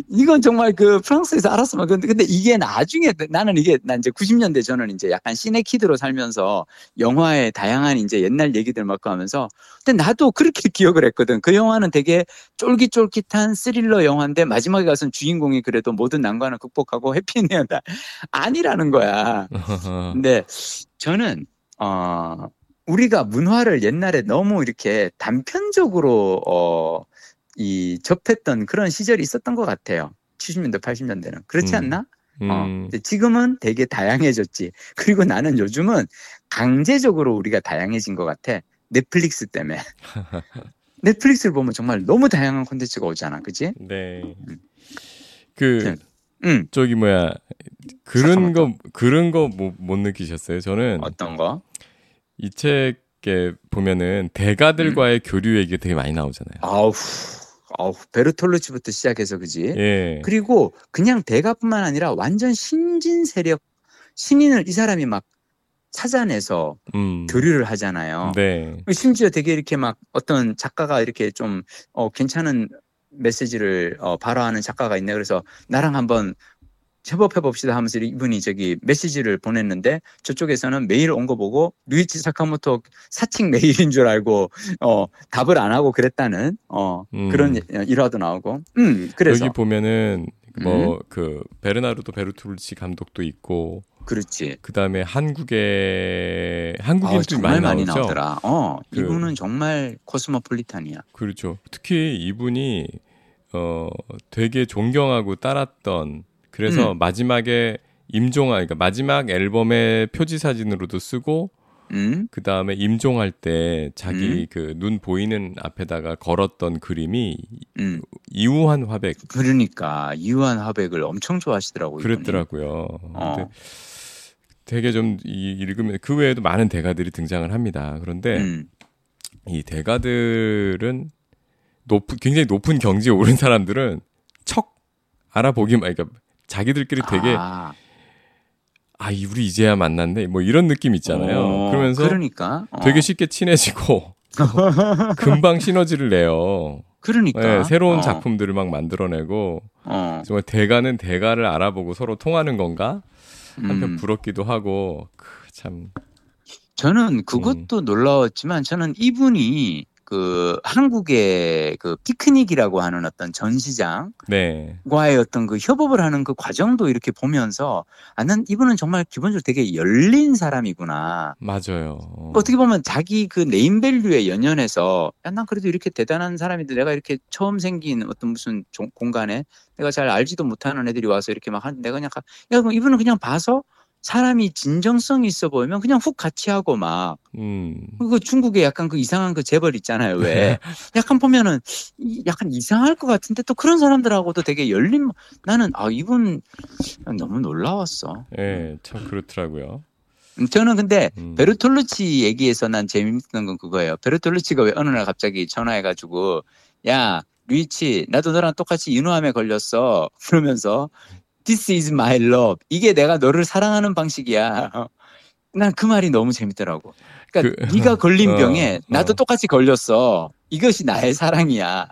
이건 정말 그 프랑스에서 알았으면 근데, 근데 이게 나중에 나는 이게 난 이제 90년대 저는 이제 약간 시네키드로 살면서 영화의 다양한 이제 옛날 얘기들 막 하면서 근데 나도 그렇게 *laughs* 기억을 했거든. 그 영화는 되게 쫄깃쫄깃한 스릴러 영화인데 마지막에 가서는 주인공이 그래도 모든 난관을 극복하고 해피엔딩이다. *laughs* 아니라는 거야. *laughs* 근데 저는 어 우리가 문화를 옛날에 너무 이렇게 단편적으로 어 이 접했던 그런 시절이 있었던 것 같아요. 70년대, 80년대는 그렇지 음. 않나? 어, 음. 근데 지금은 되게 다양해졌지. *laughs* 그리고 나는 요즘은 강제적으로 우리가 다양해진 것 같아. 넷플릭스 때문에. *laughs* 넷플릭스를 보면 정말 너무 다양한 콘텐츠가 오잖아, 그지? 네. 그 응. 저기 뭐야 그런. 거 그런 거 못 느끼셨어요? 저는 어떤 거? 이 책에 보면은 대가들과의 교류 얘기가 되게 많이 나오잖아요. 아우, 아우, 베르톨루치부터 시작해서 그지? 예. 그리고 그냥 대가뿐만 아니라 완전 신진 세력 신인을 이 사람이 막 찾아내서 음. 교류를 하잖아요. 네. 심지어 되게 이렇게 막 어떤 작가가 이렇게 좀 어, 괜찮은 메시지를 어, 발화하는 작가가 있네. 그래서 나랑 한번 협업해 봅시다 하면서 이분이 저기 메시지를 보냈는데 저쪽에서는 메일 온 거 보고 류이치 사카모토 사칭 메일인 줄 알고 어 답을 안 하고 그랬다는 어 음. 그런 일화도 나오고 음 그래서 여기 보면은 뭐 음. 그 베르나르도 베르톨루치 감독도 있고 그렇지 그 다음에 한국의 아, 많이, 많이 나오죠. 나오더라 어 그- 이분은 정말 코스모폴리탄이야 그렇죠. 특히 이분이 어 되게 존경하고 따랐던 그래서 음. 마지막에 임종하 그러니까 마지막 앨범의 표지 사진으로도 쓰고 음 그 다음에 임종할 때 자기 음. 그눈 보이는 앞에다가 걸었던 그림이 음. 이우한 화백 그러니까 이완 화백을 엄청 좋아하시더라고 이분이. 그랬더라고요. 어. 되게 좀 이- 읽으면 그 외에도 많은 대가들이 등장을 합니다. 그런데 음. 이 대가들은 높은 굉장히 높은 경지에 오른 사람들은 척 알아보기만 그러니까 자기들끼리 되게 아, 아, 이 우리 이제야 만났네 뭐 이런 느낌 있잖아요. 어, 그러면서 그러니까 어. 되게 쉽게 친해지고 *laughs* 금방 시너지를 내요. 그러니까 네, 새로운 어, 작품들을 막 만들어내고 어. 정말 대가는 대가를 알아보고 서로 통하는 건가 한편 음. 부럽기도 하고 그 참 저는 그것도 음. 놀라웠지만 저는 이분이 그 한국의 그 피크닉이라고 하는 어떤 전시장 네. 과의 어떤 그 협업을 하는 그 과정도 이렇게 보면서 아, 난 이분은 정말 기본적으로 되게 열린 사람이구나. 맞아요. 어떻게 보면 자기 그 네임밸류에 연연해서 야, 난 그래도 이렇게 대단한 사람인데 내가 이렇게 처음 생긴 어떤 무슨 종- 공간에 내가 잘 알지도 못하는 애들이 와서 이렇게 막 하는데 내가 그냥 가, 야 그럼 이분은 그냥 봐서 사람이 진정성이 있어 보이면 그냥 훅 같이 하고 막 음. 그 중국에 약간 그 이상한 그 재벌 있잖아요 왜 *laughs* 약간 보면은 이- 약간 이상할 것 같은데 또 그런 사람들하고도 되게 열린 나는 아 이분 너무 놀라웠어 예, 참 그렇더라고요. 음, 저는 근데 음. 베르톨루치 얘기에서 난 재밌는 건 그거예요. 베르톨루치가 왜 어느 날 갑자기 전화해가지고 야 루이치 나도 너랑 똑같이 인후암에 걸렸어. *laughs* 그러면서 This is my love. 이게 내가 너를 사랑하는 방식이야. *laughs* 난 그 말이 너무 재밌더라고. 그러니까 그- 네가 *laughs* 걸린 어, 병에 나도 어. 똑같이 걸렸어. 이것이 나의 사랑이야.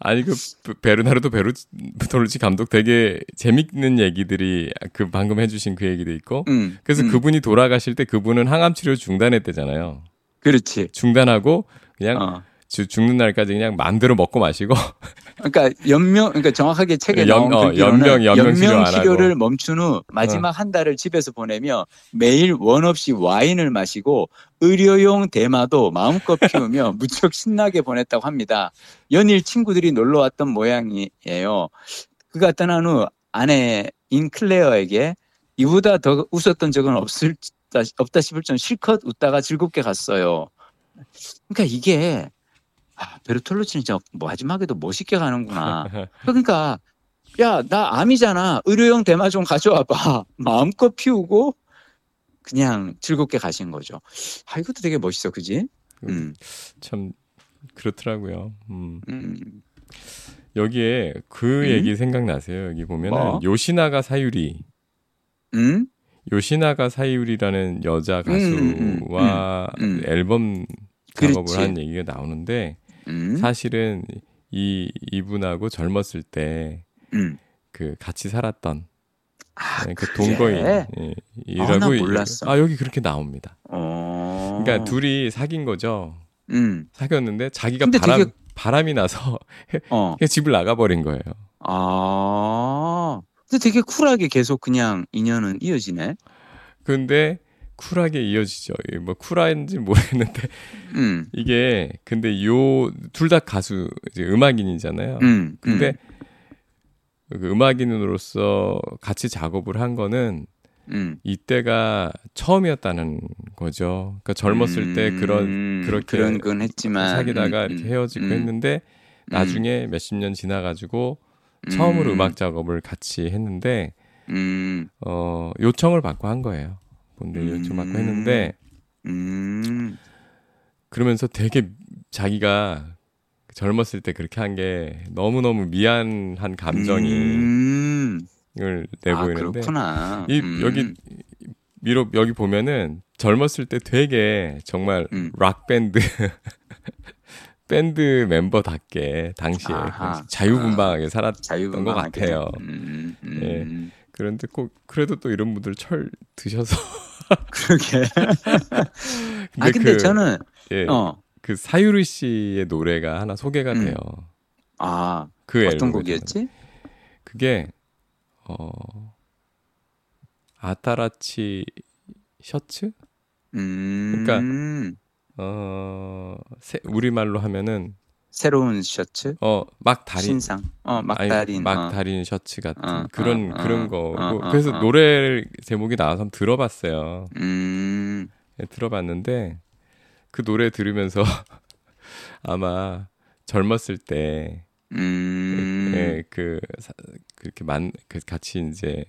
아니 그 베- 베르나르도 베르토르치 감독 되게 재밌는 얘기들이 그 방금 해주신 그 얘기도 있고 음, 그래서 음, 그분이 돌아가실 때 그분은 항암 치료 중단했대잖아요. 그렇지. 중단하고 그냥 어. 주- 죽는 날까지 그냥 마음대로 먹고 마시고 *laughs* 그러니까 연명 그러니까 정확하게 책에 연- 나온 어, 연명, 연명 치료. 치료를 멈춘 후 마지막 한 달을 집에서 보내며 매일 원 없이 와인을 마시고 의료용 대마도 마음껏 피우며 *laughs* 무척 신나게 보냈다고 합니다. 연일 친구들이 놀러 왔던 모양이에요. 그가 떠난 후 아내인 클레어에게 이보다 더 웃었던 적은 없을 없다 싶을 정도 실컷 웃다가 즐겁게 갔어요. 그러니까 이게 아, 베르톨루치는 진짜 마지막에도 멋있게 가는구나. *laughs* 그러니까 야 나 암이잖아. 의료용 대마 좀 가져와 봐. *laughs* 마음껏 피우고 그냥 즐겁게 가신 거죠. 아 이것도 되게 멋있어, 그지? 음, 참 그렇더라고요. 음. 음. 여기에 그 음? 얘기 생각나세요? 여기 보면은 뭐? 요시나가 사유리 음? 요시나가 사유리라는 여자 음, 가수와 음, 음. 앨범 작업을. 한 얘기가 나오는데 음? 사실은 이 이분하고 젊었을 때그 음. 같이 살았던 아, 네, 그 그래? 동거인 예, 아, 이라고. 아 여기 그렇게 나옵니다. 어. 그러니까 둘이 사귄 거죠. 음. 사귀었는데 자기가 바람 되게- 바람이 나서 어. *laughs* 집을 나가버린 거예요. 아. 근데 되게 쿨하게 계속 그냥 인연은 이어지네. 근데 쿨하게 이어지죠. 뭐 쿨한지 모르겠는데 음. 이게 근데 요 둘 다 가수 이제 음악인이잖아요. 음. 근데 그 음악인으로서 같이 작업을 한 거는 음. 이때가 처음이었다는 거죠. 그러니까 젊었을 때 그런 음, 그렇게 그런 건 했지만 사귀다가 음, 이렇게 음, 헤어지고 음, 했는데 나중에 몇십 년 지나가지고 음, 처음으로 음 악 작업을 같이 했는데 음, 어 요청을 받고 한 거예요. 음. 요청 받고 했는데 음, 그러면서 되게 자기가 젊었을 때 그렇게 한 게 너무 너무 미안한 감정이 음, 을 내고 아, 있는데 그렇구나. 이 음, 여기 미로 여기 보면은 젊었을 때 되게 정말 음. 락 밴드 *laughs* 밴드 멤버답게 당시에 아하. 자유분방하게 살았던 자유분방 것 같아요. 음, 음, 예. 음. 그런데 꼭 그래도 또 이런 분들 철 드셔서 *laughs* 그러게. 근데 아 근데 그, 저는 예, 어. 그 사유리 씨의 노래가 하나 소개가 음. 돼요. 아, 그 어떤. 곡이었지? 그게 어 아타라치 셔츠? 음. 그러니까 어 세- 우리말로 하면은 새로운 셔츠? 어 막다린 신상. 어, 막다린. 아니, 어. 막다린 셔츠 같은 어, 그런 어, 그런 어, 거고 어, 어, 그래서 어. 노래 제목이 나와서 한번 들어봤어요. 음. 예, 들어봤는데 그 노래 들으면서 *laughs* 아마 젊었을 때 음. 예, 그 사- 그렇게 만 그 같이 이제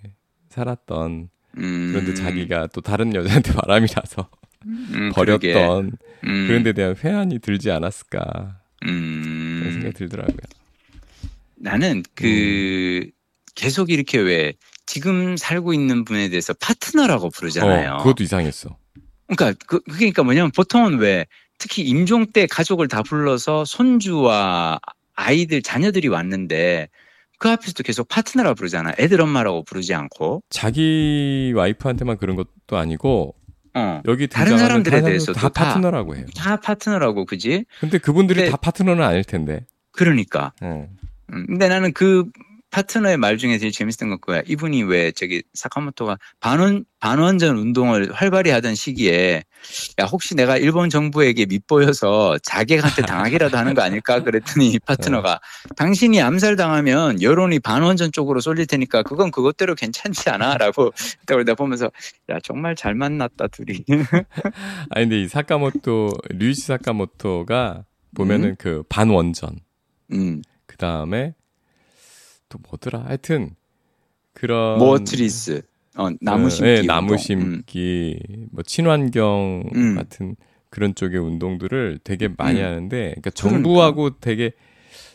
살았던 음. 그런데 자기가 또 다른 여자한테 *laughs* 바람이 나서 음, 버렸던. 음. 그런 데 대한 회한이 들지 않았을까 그런 음. 생각이 들더라고요. 나는 그 음. 계속 이렇게 왜 지금 살고 있는 분에 대해서 파트너라고 부르잖아요. 어, 그것도 이상했어. 그러니까 그 그러니까 뭐냐면 보통은 왜 특히 임종 때 가족을 다 불러서 손주와 아이들 자녀들이 왔는데 그 앞에서도 계속 파트너라고 부르잖아. 애들 엄마라고 부르지 않고. 자기 와이프한테만 그런 것도 아니고 어. 여기 다른 사람들에 다 다- 파트너라고 해요. 다 파트너라고 그지? 근데 그분들이 근데- 다 파트너는 아닐 텐데. 그러니까. 어. 음, 근데 나는 그 파트너의 말 중에 제일 재밌었던 건 그거야. 이분이 왜 저기 사카모토가 반원 반원전 운동을 활발히 하던 시기에 야 혹시 내가 일본 정부에게 밑보여서 자객한테 당하기라도 하는 거 아닐까 그랬더니 파트너가 당신이 암살 당하면 여론이 반원전 쪽으로 쏠릴 테니까 그건 그것대로 괜찮지 않아라고 그때 내가 보면서 야 정말 잘 만났다 둘이. *laughs* 아니 근데 이 사카모토 류이치 사카모토가 보면은 그 반원전 음. 그 다음에 또 뭐더라 하여튼 그런 모어트리스. 어, 나무 심기. 예, 운동. 나무 음. 심기 뭐 친환경 음. 같은 그런 쪽의 운동들을 되게 많이 음. 하는데 그러니까 정부하고 되게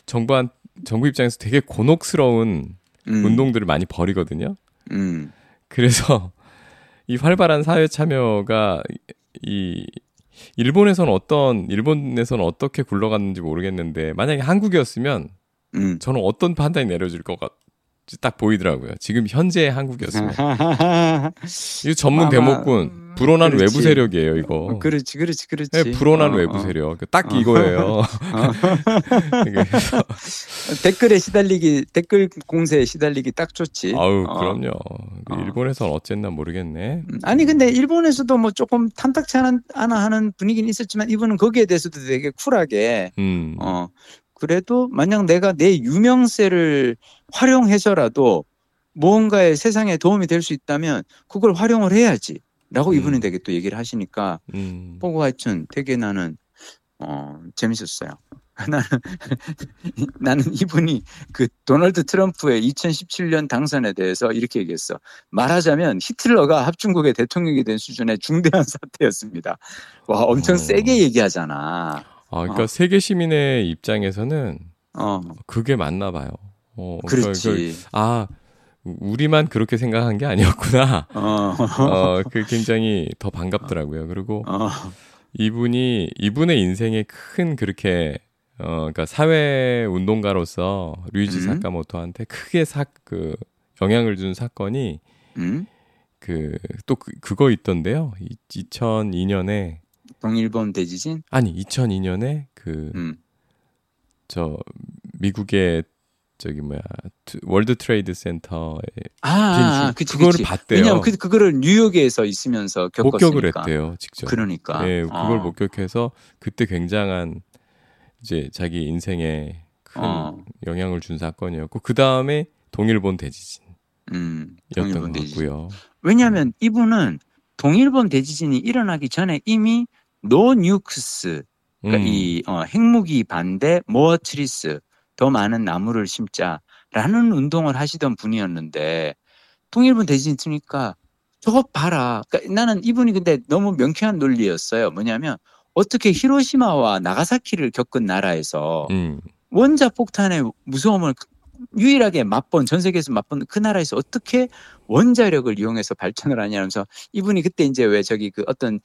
정부한 정부 입장에서 되게 곤혹스러운 음. 운동들을 많이 벌이거든요. 음. 그래서 *laughs* 이 활발한 사회 참여가 이 일본에서는 어떤 일본에서는 어떻게 굴러갔는지 모르겠는데 만약에 한국이었으면 음. 저는 어떤 판단이 내려질 것 같지 딱 보이더라고요. 지금 현재 한국이었으면 *laughs* 이거 전문 대목군 불온한 그렇지. 외부 세력이에요 이거. 그렇지, 그렇지, 그렇지. 네, 불온한 어, 외부 어. 세력 딱 어. 이거예요. *laughs* 그래서 *laughs* 댓글에 시달리기, 댓글 공세에 시달리기 딱 좋지. 아우 어. 그럼요. 어. 일본에서는 어쨌나 모르겠네. 음, 아니 근데 일본에서도 뭐 조금 탐탁치 않아 하는 분위기는 있었지만 이분은 거기에 대해서도 되게 쿨하게 음. 어 그래도 만약 내가 내 유명세를 활용해서라도 무언가에 세상에 도움이 될 수 있다면 그걸 활용을 해야지. 라고 음. 이분이 되게 또 얘기를 하시니까 음. 보고 하여튼 되게 나는 어 재밌었어요. *laughs* 나는 *laughs* 나는 이분이 그 도널드 트럼프의 2017년 당선에 대해서 이렇게 얘기했어. 말하자면 히틀러가 합중국의 대통령이 된 수준의 중대한 사태였습니다. 와 엄청 어. 세게 얘기하잖아. 아, 그러니까 어. 세계 시민의 입장에서는 어 그게 맞나 봐요. 어, 그러니까 그- 그렇지. 아, 우리만 그렇게 생각한 게 아니었구나. 어, *laughs* 어, 그 굉장히 더 반갑더라고요. 그리고 어, 이분이 이분의 인생에 큰 그렇게 어, 그러니까 사회 운동가로서 류이지 음. 사카모토한테 크게 사그 영향을 준 사건이 음? 그또 그, 그거 있던데요. 2002년에 동일본 대지진. 아니 2002년에 그 음. 저 미국의 저기 뭐야 투- 월드 트레이드 센터에 아, 아, 그치, 그거를 그치. 봤대요. 왜냐면 그, 그거를 뉴욕에서 있으면서 겪었으니까. 목격을 했대요, 직접. 그러니까. 예, 그걸 어. 목격해서 그때 굉장한 이제 자기 인생에 큰 어. 영향을 준 사건이었고 그 다음에 동일본 대지진이었던 음, 것 동일본 대지진. 왜냐하면 이분은 동일본 대지진이 일어나기 전에 이미 No Nukes, 그러니까 음, 이 어, 핵무기 반대 More Trees 더 많은 나무를 심자라는 운동을 하시던 분이었는데 동일본 대지진 터지니까 저거 봐라. 그러니까 나는 이분이 근데 너무 명쾌한 논리였어요. 뭐냐면 어떻게 히로시마와 나가사키를 겪은 나라에서 음, 원자 폭탄의 무서움을 유일하게 맛본 전 세계에서 맛본 그 나라에서 어떻게 원자력을 이용해서 발전을 하냐면서 이분이 그때 이제 왜 저기 그 어떤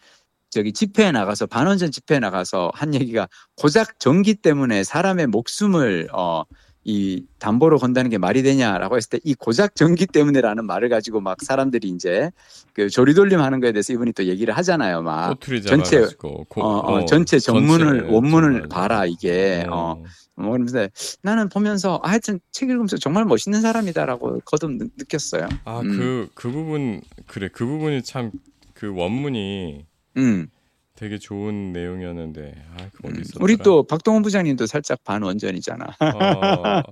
저기 집회에 나가서 반원전 집회에 나가서 한 얘기가 고작 전기 때문에 사람의 목숨을 어 이 담보로 건다는 게 말이 되냐라고 했을 때 이 고작 전기 때문에라는 말을 가지고 막 사람들이 이제 그 조리돌림 하는 거에 대해서 이분이 또 얘기를 하잖아요. 막 전체, 고- 어, 어, 어, 전체 전문을 전체, 원문을 정말. 봐라 이게 어. 뭐 그러면서 나는 보면서 아, 하여튼 책 읽으면서 정말 멋있는 사람이다라고 거듭 느, 느꼈어요. 아, 음. 그, 그 부분, 그래. 그 부분이 참, 그 원문이 음. 되게 좋은 내용이었는데, 아, 그 어디 있었더라? 우리 또 박동원 부장님도 살짝 반원전이잖아. 어,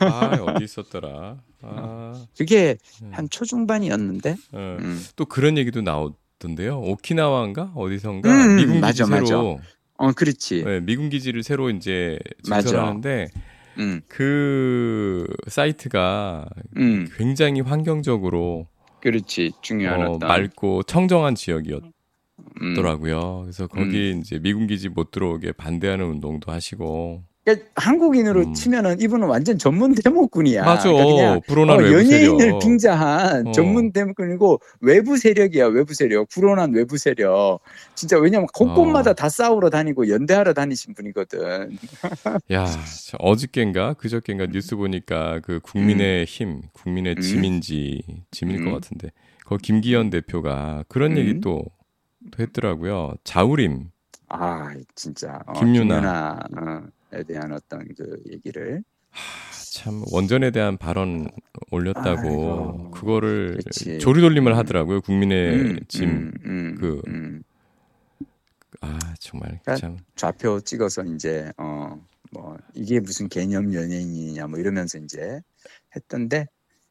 아, 어디 있었더라? 아, 그게 음. 한 초중반이었는데. 어, 음. 또 그런 얘기도 나오던데요. 오키나와인가? 어디선가? 음, 미군 맞아, 기지 새로, 어, 그렇지. 네, 미군 기지를 새로 이제 맞아. 증설하는데, 음. 그 사이트가 음. 굉장히 환경적으로 그렇지. 중요한 어, 맑고 청정한 지역이었 더라고요. 음. 그래서 거기 이제 미군 기지 못 들어오게 반대하는 운동도 하시고. 그러니까 한국인으로 음. 치면은 이분은 완전 전문 대목군이야. 맞아. 그러니까 불온한 어, 외부 연예인을. 빙자한 어. 전문 대목군이고 외부 세력이야. 외부 세력. 불온한 외부 세력. 진짜 왜냐면 곳곳마다 어. 다 싸우러 다니고 연대하러 다니신 분이거든. *laughs* 야, 참, 어저께인가 그저께인가 뉴스 보니까 그 국민의 힘, 국민의 음. 짐인지 짐일 것 음. 같은데. 거 김기현 대표가 그런 음. 얘기 또, 또 했더라고요. 자우림. 아, 진짜. 어, 김유나. 김유나에 대한 어떤 그 얘기를. 참 원전에 대한 발언 올렸다고 아이고. 그거를 그치. 조리돌림을 하더라고요. 국민의 음, 짐. 음, 음, 그- 음. 아 정말 그러니까 참. 좌표 찍어서 이제 어 뭐 이게 무슨 개념 연예인이냐 뭐 이러면서 이제 했던데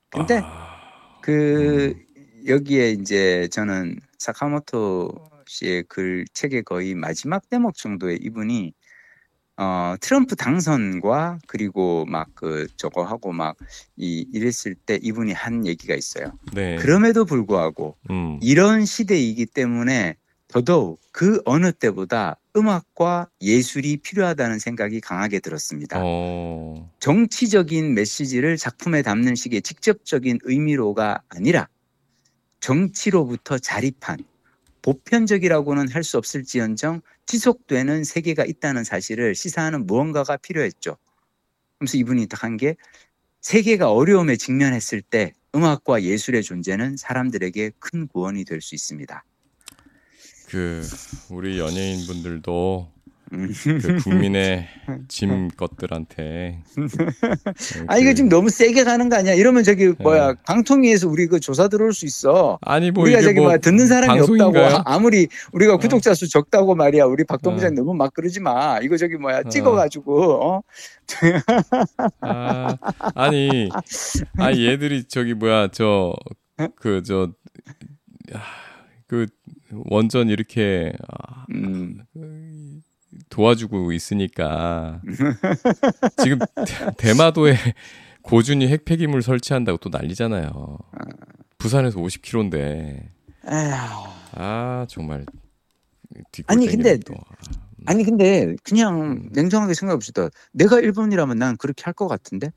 근데 아, 그 여기에 이제 저는 사카모토 씨의 글 책의 거의 마지막 대목 정도에 이분이 어 트럼프 당선과 그리고 막 그 저거 하고 막 이 이랬을 때 이분이 한 얘기가 있어요. 네. 그럼에도 불구하고 음. 이런 시대이기 때문에 더더욱 그 어느 때보다 음악과 예술이 필요하다는 생각이 강하게 들었습니다. 어. 정치적인 메시지를 작품에 담는 식의 직접적인 의미로가 아니라 정치로부터 자립한 보편적이라고는 할 수 없을지언정 지속되는 세계가 있다는 사실을 시사하는 무언가가 필요했죠. 그래서 이분이 딱 한 게 세계가 어려움에 직면했을 때 음악과 예술의 존재는 사람들에게 큰 구원이 될 수 있습니다. 그 우리 연예인 분들도 음. 그 *laughs* 국민의 짐 것들한테 *laughs* 아 이거 그- 지금 너무 세게 가는 거 아니야? 이러면 저기 뭐야 방통위에서 우리 그 조사 들어올 수 있어. 아니 뭐 우리가 저기 뭐뭐 듣는 사람이 방송인가요? 없다고 아- 아무리 우리가 구독자 수 적다고 말이야. 우리 박동 어. 부장 너무 막 그러지 마. 이거 저기 뭐야 어. 찍어가지고 어? 아, 아니, 아 얘들이 저기 뭐야 저 그 저 그 원전 이렇게 아, 음. 도와주고 있으니까 *laughs* 지금 대- 대마도에 고준이 핵폐기물 설치한다고 또 난리잖아요. 부산에서 50km인데 에휴. 아 정말 아니, 근데 또. 아니 근데 그냥 음. 냉정하게 생각해 봅시다. 내가 일본이라면 난 그렇게 할 것 같은데.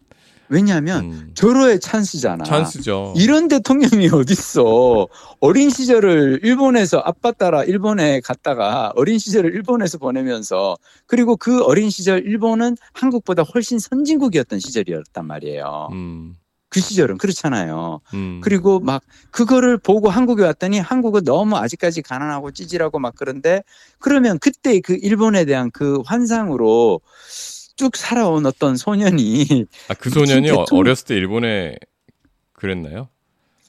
왜냐하면 음, 절호의 찬스잖아. 찬스죠. 이런 대통령이 어딨어. 어린 시절을 일본에서 아빠 따라 일본에 갔다가 어린 시절을 일본에서 보내면서 그리고 그 어린 시절 일본은 한국보다 훨씬 선진국이었던 시절이었단 말이에요. 음, 그 시절은 그렇잖아요. 음. 그리고 막 그거를 보고 한국에 왔더니 한국은 너무 아직까지 가난하고 찌질하고 막 그런데 그러면 그때 그 일본에 대한 그 환상으로 쭉 살아온 어떤 소년이 아, 그 소년이 어, 대통령- 어렸을 때 일본에 그랬나요?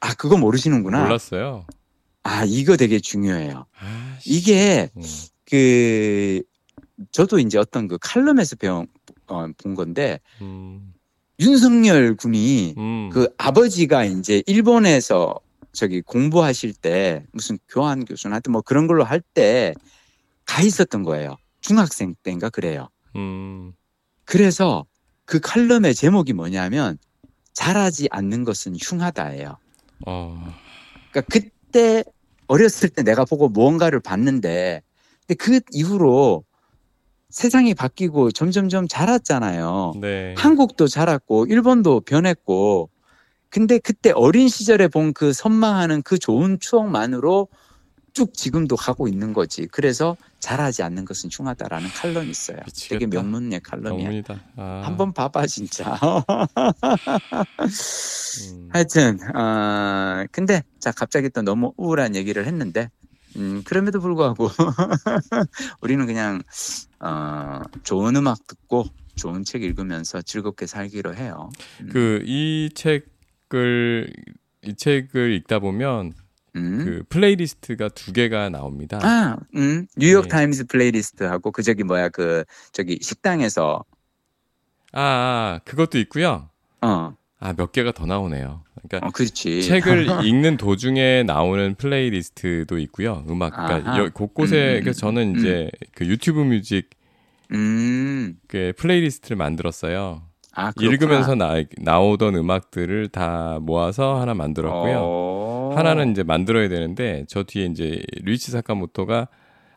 아 그거 모르시는구나. 몰랐어요. 아 이거 되게 중요해요. 아, 씨. 이게 음, 그 저도 이제 어떤 그 칼럼에서 배운 어, 본 건데 음, 윤석열 군이 음. 그 아버지가 이제 일본에서 저기 공부하실 때 무슨 교환 교수나 하여튼 뭐 그런 걸로 할 때 가 있었던 거예요. 중학생 때인가 그래요. 음, 그래서 그 칼럼의 제목이 뭐냐면 잘하지 않는 것은 흉하다예요. 어, 그러니까 그때 어렸을 때 내가 보고 무언가를 봤는데 근데 그 이후로 세상이 바뀌고 점점점 자랐잖아요. 네. 한국도 자랐고 일본도 변했고 근데 그때 어린 시절에 본 그 선망하는 그 좋은 추억만으로 쭉 지금도 가고 있는 거지. 그래서 잘하지 않는 것은 흉하다라는 칼럼이 있어요. 미치겠다. 되게 명문의 칼럼이야. 아, 한번 봐봐 진짜. 음, 하여튼 어, 근데 자 갑자기 또 너무 우울한 얘기를 했는데 음, 그럼에도 불구하고 *laughs* 우리는 그냥 어, 좋은 음악 듣고 좋은 책 읽으면서 즐겁게 살기로 해요. 그이 책을 이 책을 읽다 보면 음. 그 playlist가 두 개가 나옵니다. 아, 음, 뉴욕 네. 타임즈 playlist하고 그 저기 뭐야 그 저기 식당에서 아, 아, 그것도 있고요. 어, 아, 몇 개가 더 나오네요. 그러니까 어. 책을 *laughs* 읽는 도중에 나오는 playlist도 있고요. 음악, 그러니까. 여- 곳곳에 음, 음, 그래서 저는 이제 그 유튜브 뮤직 음, 그 playlist를 만들었어요. 아. 읽으면서 나, 나오던 음악들을 다 모아서 하나 만들었고요. 어. 하나는 이제 만들어야 되는데 저 뒤에 이제 류이치 사카모토가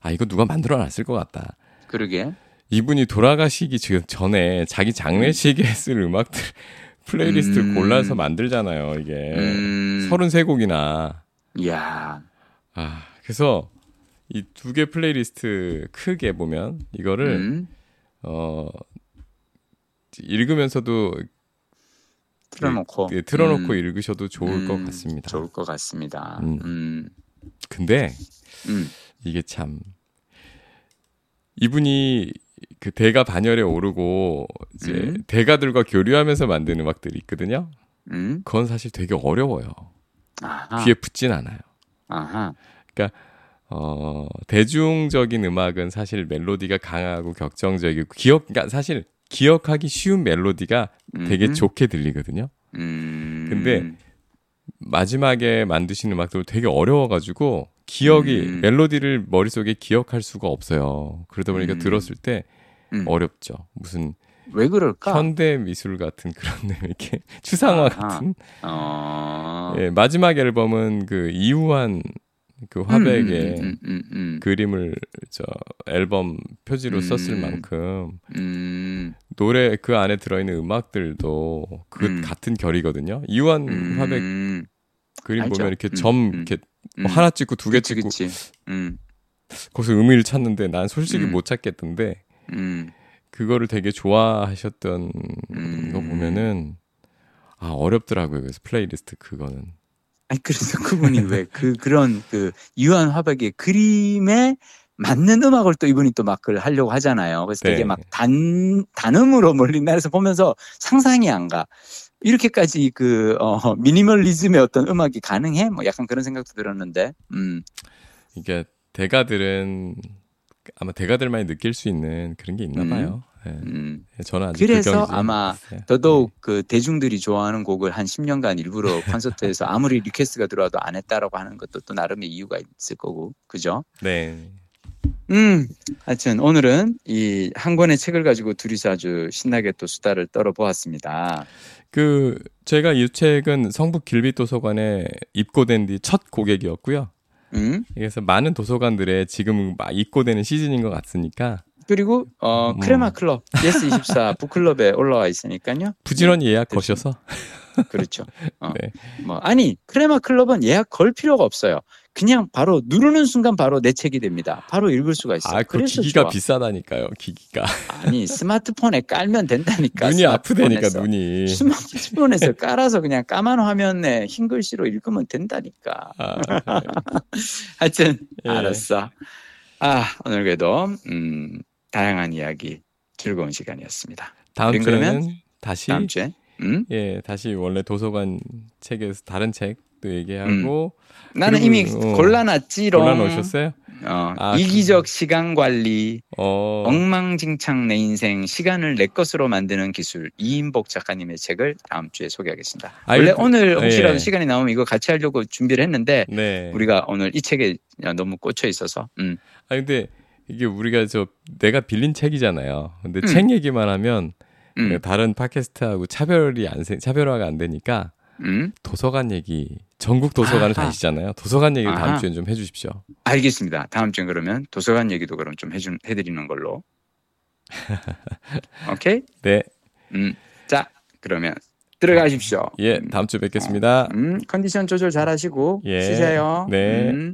아 이거 누가 만들어 놨을 것 같다. 그러게. 이분이 돌아가시기 전에 자기 장례식에 쓸 음악들 *laughs* playlist를 음. 골라서 만들잖아요. 이게 음, 33곡이나 이야, 아 그래서 이 두 개 플레이리스트 크게 보면 이거를 음, 어 읽으면서도 틀어놓고 예, 틀어놓고 음, 읽으셔도 좋을 음, 것 같습니다. 좋을 것 같습니다. 음. 음, 근데 음, 이게 참 이분이 그 대가 반열에 오르고 이제 음. 대가들과 교류하면서 만든 음악들이 있거든요. 음, 그건 사실 되게 어려워요. 아하, 귀에 붙진 않아요. 아하, 어, 대중적인 음악은 사실 멜로디가 강하고 격정적이고 기억 그러니까 사실 기억하기 쉬운 멜로디가 되게 음, 좋게 들리거든요. 음, 근데 마지막에 만드신 음악도 되게 어려워가지고 기억이 음. 멜로디를 머릿속에 기억할 수가 없어요. 그러다 보니까 음. 들었을 때 음. 어렵죠. 무슨 왜 그럴까? 현대 미술 같은 그런 *laughs* 이렇게 추상화. 같은. 어, 예, 마지막 앨범은 그 이후한 그 화백의 음, 음, 음, 음, 그림을 저 앨범 표지로 음. 썼을 만큼 음, 노래 그 안에 들어있는 음악들도 그 음. 같은 결이거든요. 음, 화백 음, 그림 알죠. 보면 이렇게 음, 점 음, 이렇게 음. 뭐 하나 찍고 두 개 찍고 그치. 음, 거기서 의미를 찾는데 난 솔직히 음. 못 찾겠던데 음, 그거를 되게 좋아하셨던 음. 거 보면은 아 어렵더라고요. 그래서 플레이리스트 그거는 아니 그래서 그분이 왜 그 그런 그 이우환 화백의 그림에 맞는 음악을 또 이분이 또 막 그걸 하려고 하잖아요. 그래서 되게 네. 막 단 단음으로 몰린다 해서 보면서 상상이 안 가. 이렇게까지 그 어, 미니멀리즘의 어떤 음악이 가능해? 뭐 약간 그런 생각도 들었는데. 음. 이게 대가들은 아마 대가들만이 느낄 수 있는 그런 게 있나 음. 봐요. 예. 음. 저는 그래서 그 아마 있어요. 더더욱 그 대중들이 좋아하는 곡을 한 10년간 일부러 *laughs* 콘서트에서 아무리 request가 들어와도 안 했다라고 하는 것도 또 나름의 이유가 있을 거고. 그죠? 네. 음, 하여튼 오늘은 이 한 권의 책을 가지고 둘이서 아주 신나게 또 수다를 떨어보았습니다. 그 제가 이 책은 성북 길빛 도서관에 입고된 뒤 첫 고객이었고요. 음, 그래서 많은 도서관들에 지금 막 입고되는 시즌인 것 같으니까 그리고 어 음. 크레마 클럽, 예스 24 *laughs* 북클럽에 올라와 있으니까요. 부지런히 예약 됐습니다. 거셔서 그렇죠. *laughs* 어, 네. 뭐 아니 크레마 클럽은 예약 걸 필요가 없어요. 그냥 바로 누르는 순간 바로 내 책이 됩니다. 바로 읽을 수가 있어요. 아, 그 기기가 좋아. 비싸다니까요. 기기가 아니 *laughs* 스마트폰에 깔면 된다니까. 눈이 아프다니까. 눈이. 스마트폰에서 깔아서 그냥 까만 화면에 흰 글씨로 읽으면 된다니까. 아, 하여튼 예. 알았어. 아 오늘 그래도 음, 다양한 이야기 즐거운 시간이었습니다. 다음 주에는 그러면 다시 다음 주에 음? 예 다시 원래 도서관 책에서 다른 책도 얘기하고 나는 그리고, 이미 어, 골라놨지롱. 골라놓으셨어요? 어, 아, 이기적 시간 관리, 어, 엉망진창 내 인생, 시간을 내 것으로 만드는 기술 이인복 작가님의 책을 다음 주에 소개하겠습니다. 아, 원래 오늘 혹시라도 예. 시간이 나오면 이거 같이 하려고 준비를 했는데 네. 우리가 오늘 이 책에 너무 꽂혀 있어서 음. 아 근데 이게 우리가 저 내가 빌린 책이잖아요. 근데 음. 책 얘기만 하면 음. 다른 팟캐스트하고 차별이 안 생- 차별화가 안 되니까 음. 도서관 얘기 전국 도서관을 아하. 다니시잖아요. 도서관 얘기를 다음. 주엔 좀 해주십시오. 알겠습니다. 다음 주엔 그러면 도서관 얘기도 그럼 좀 해준 해드리는 걸로. *laughs* 오케이. 네, 음. 자 그러면 들어가십시오. 예, 다음 주 뵙겠습니다. 음, 컨디션 조절 잘하시고 예. 쉬세요. 네. 음.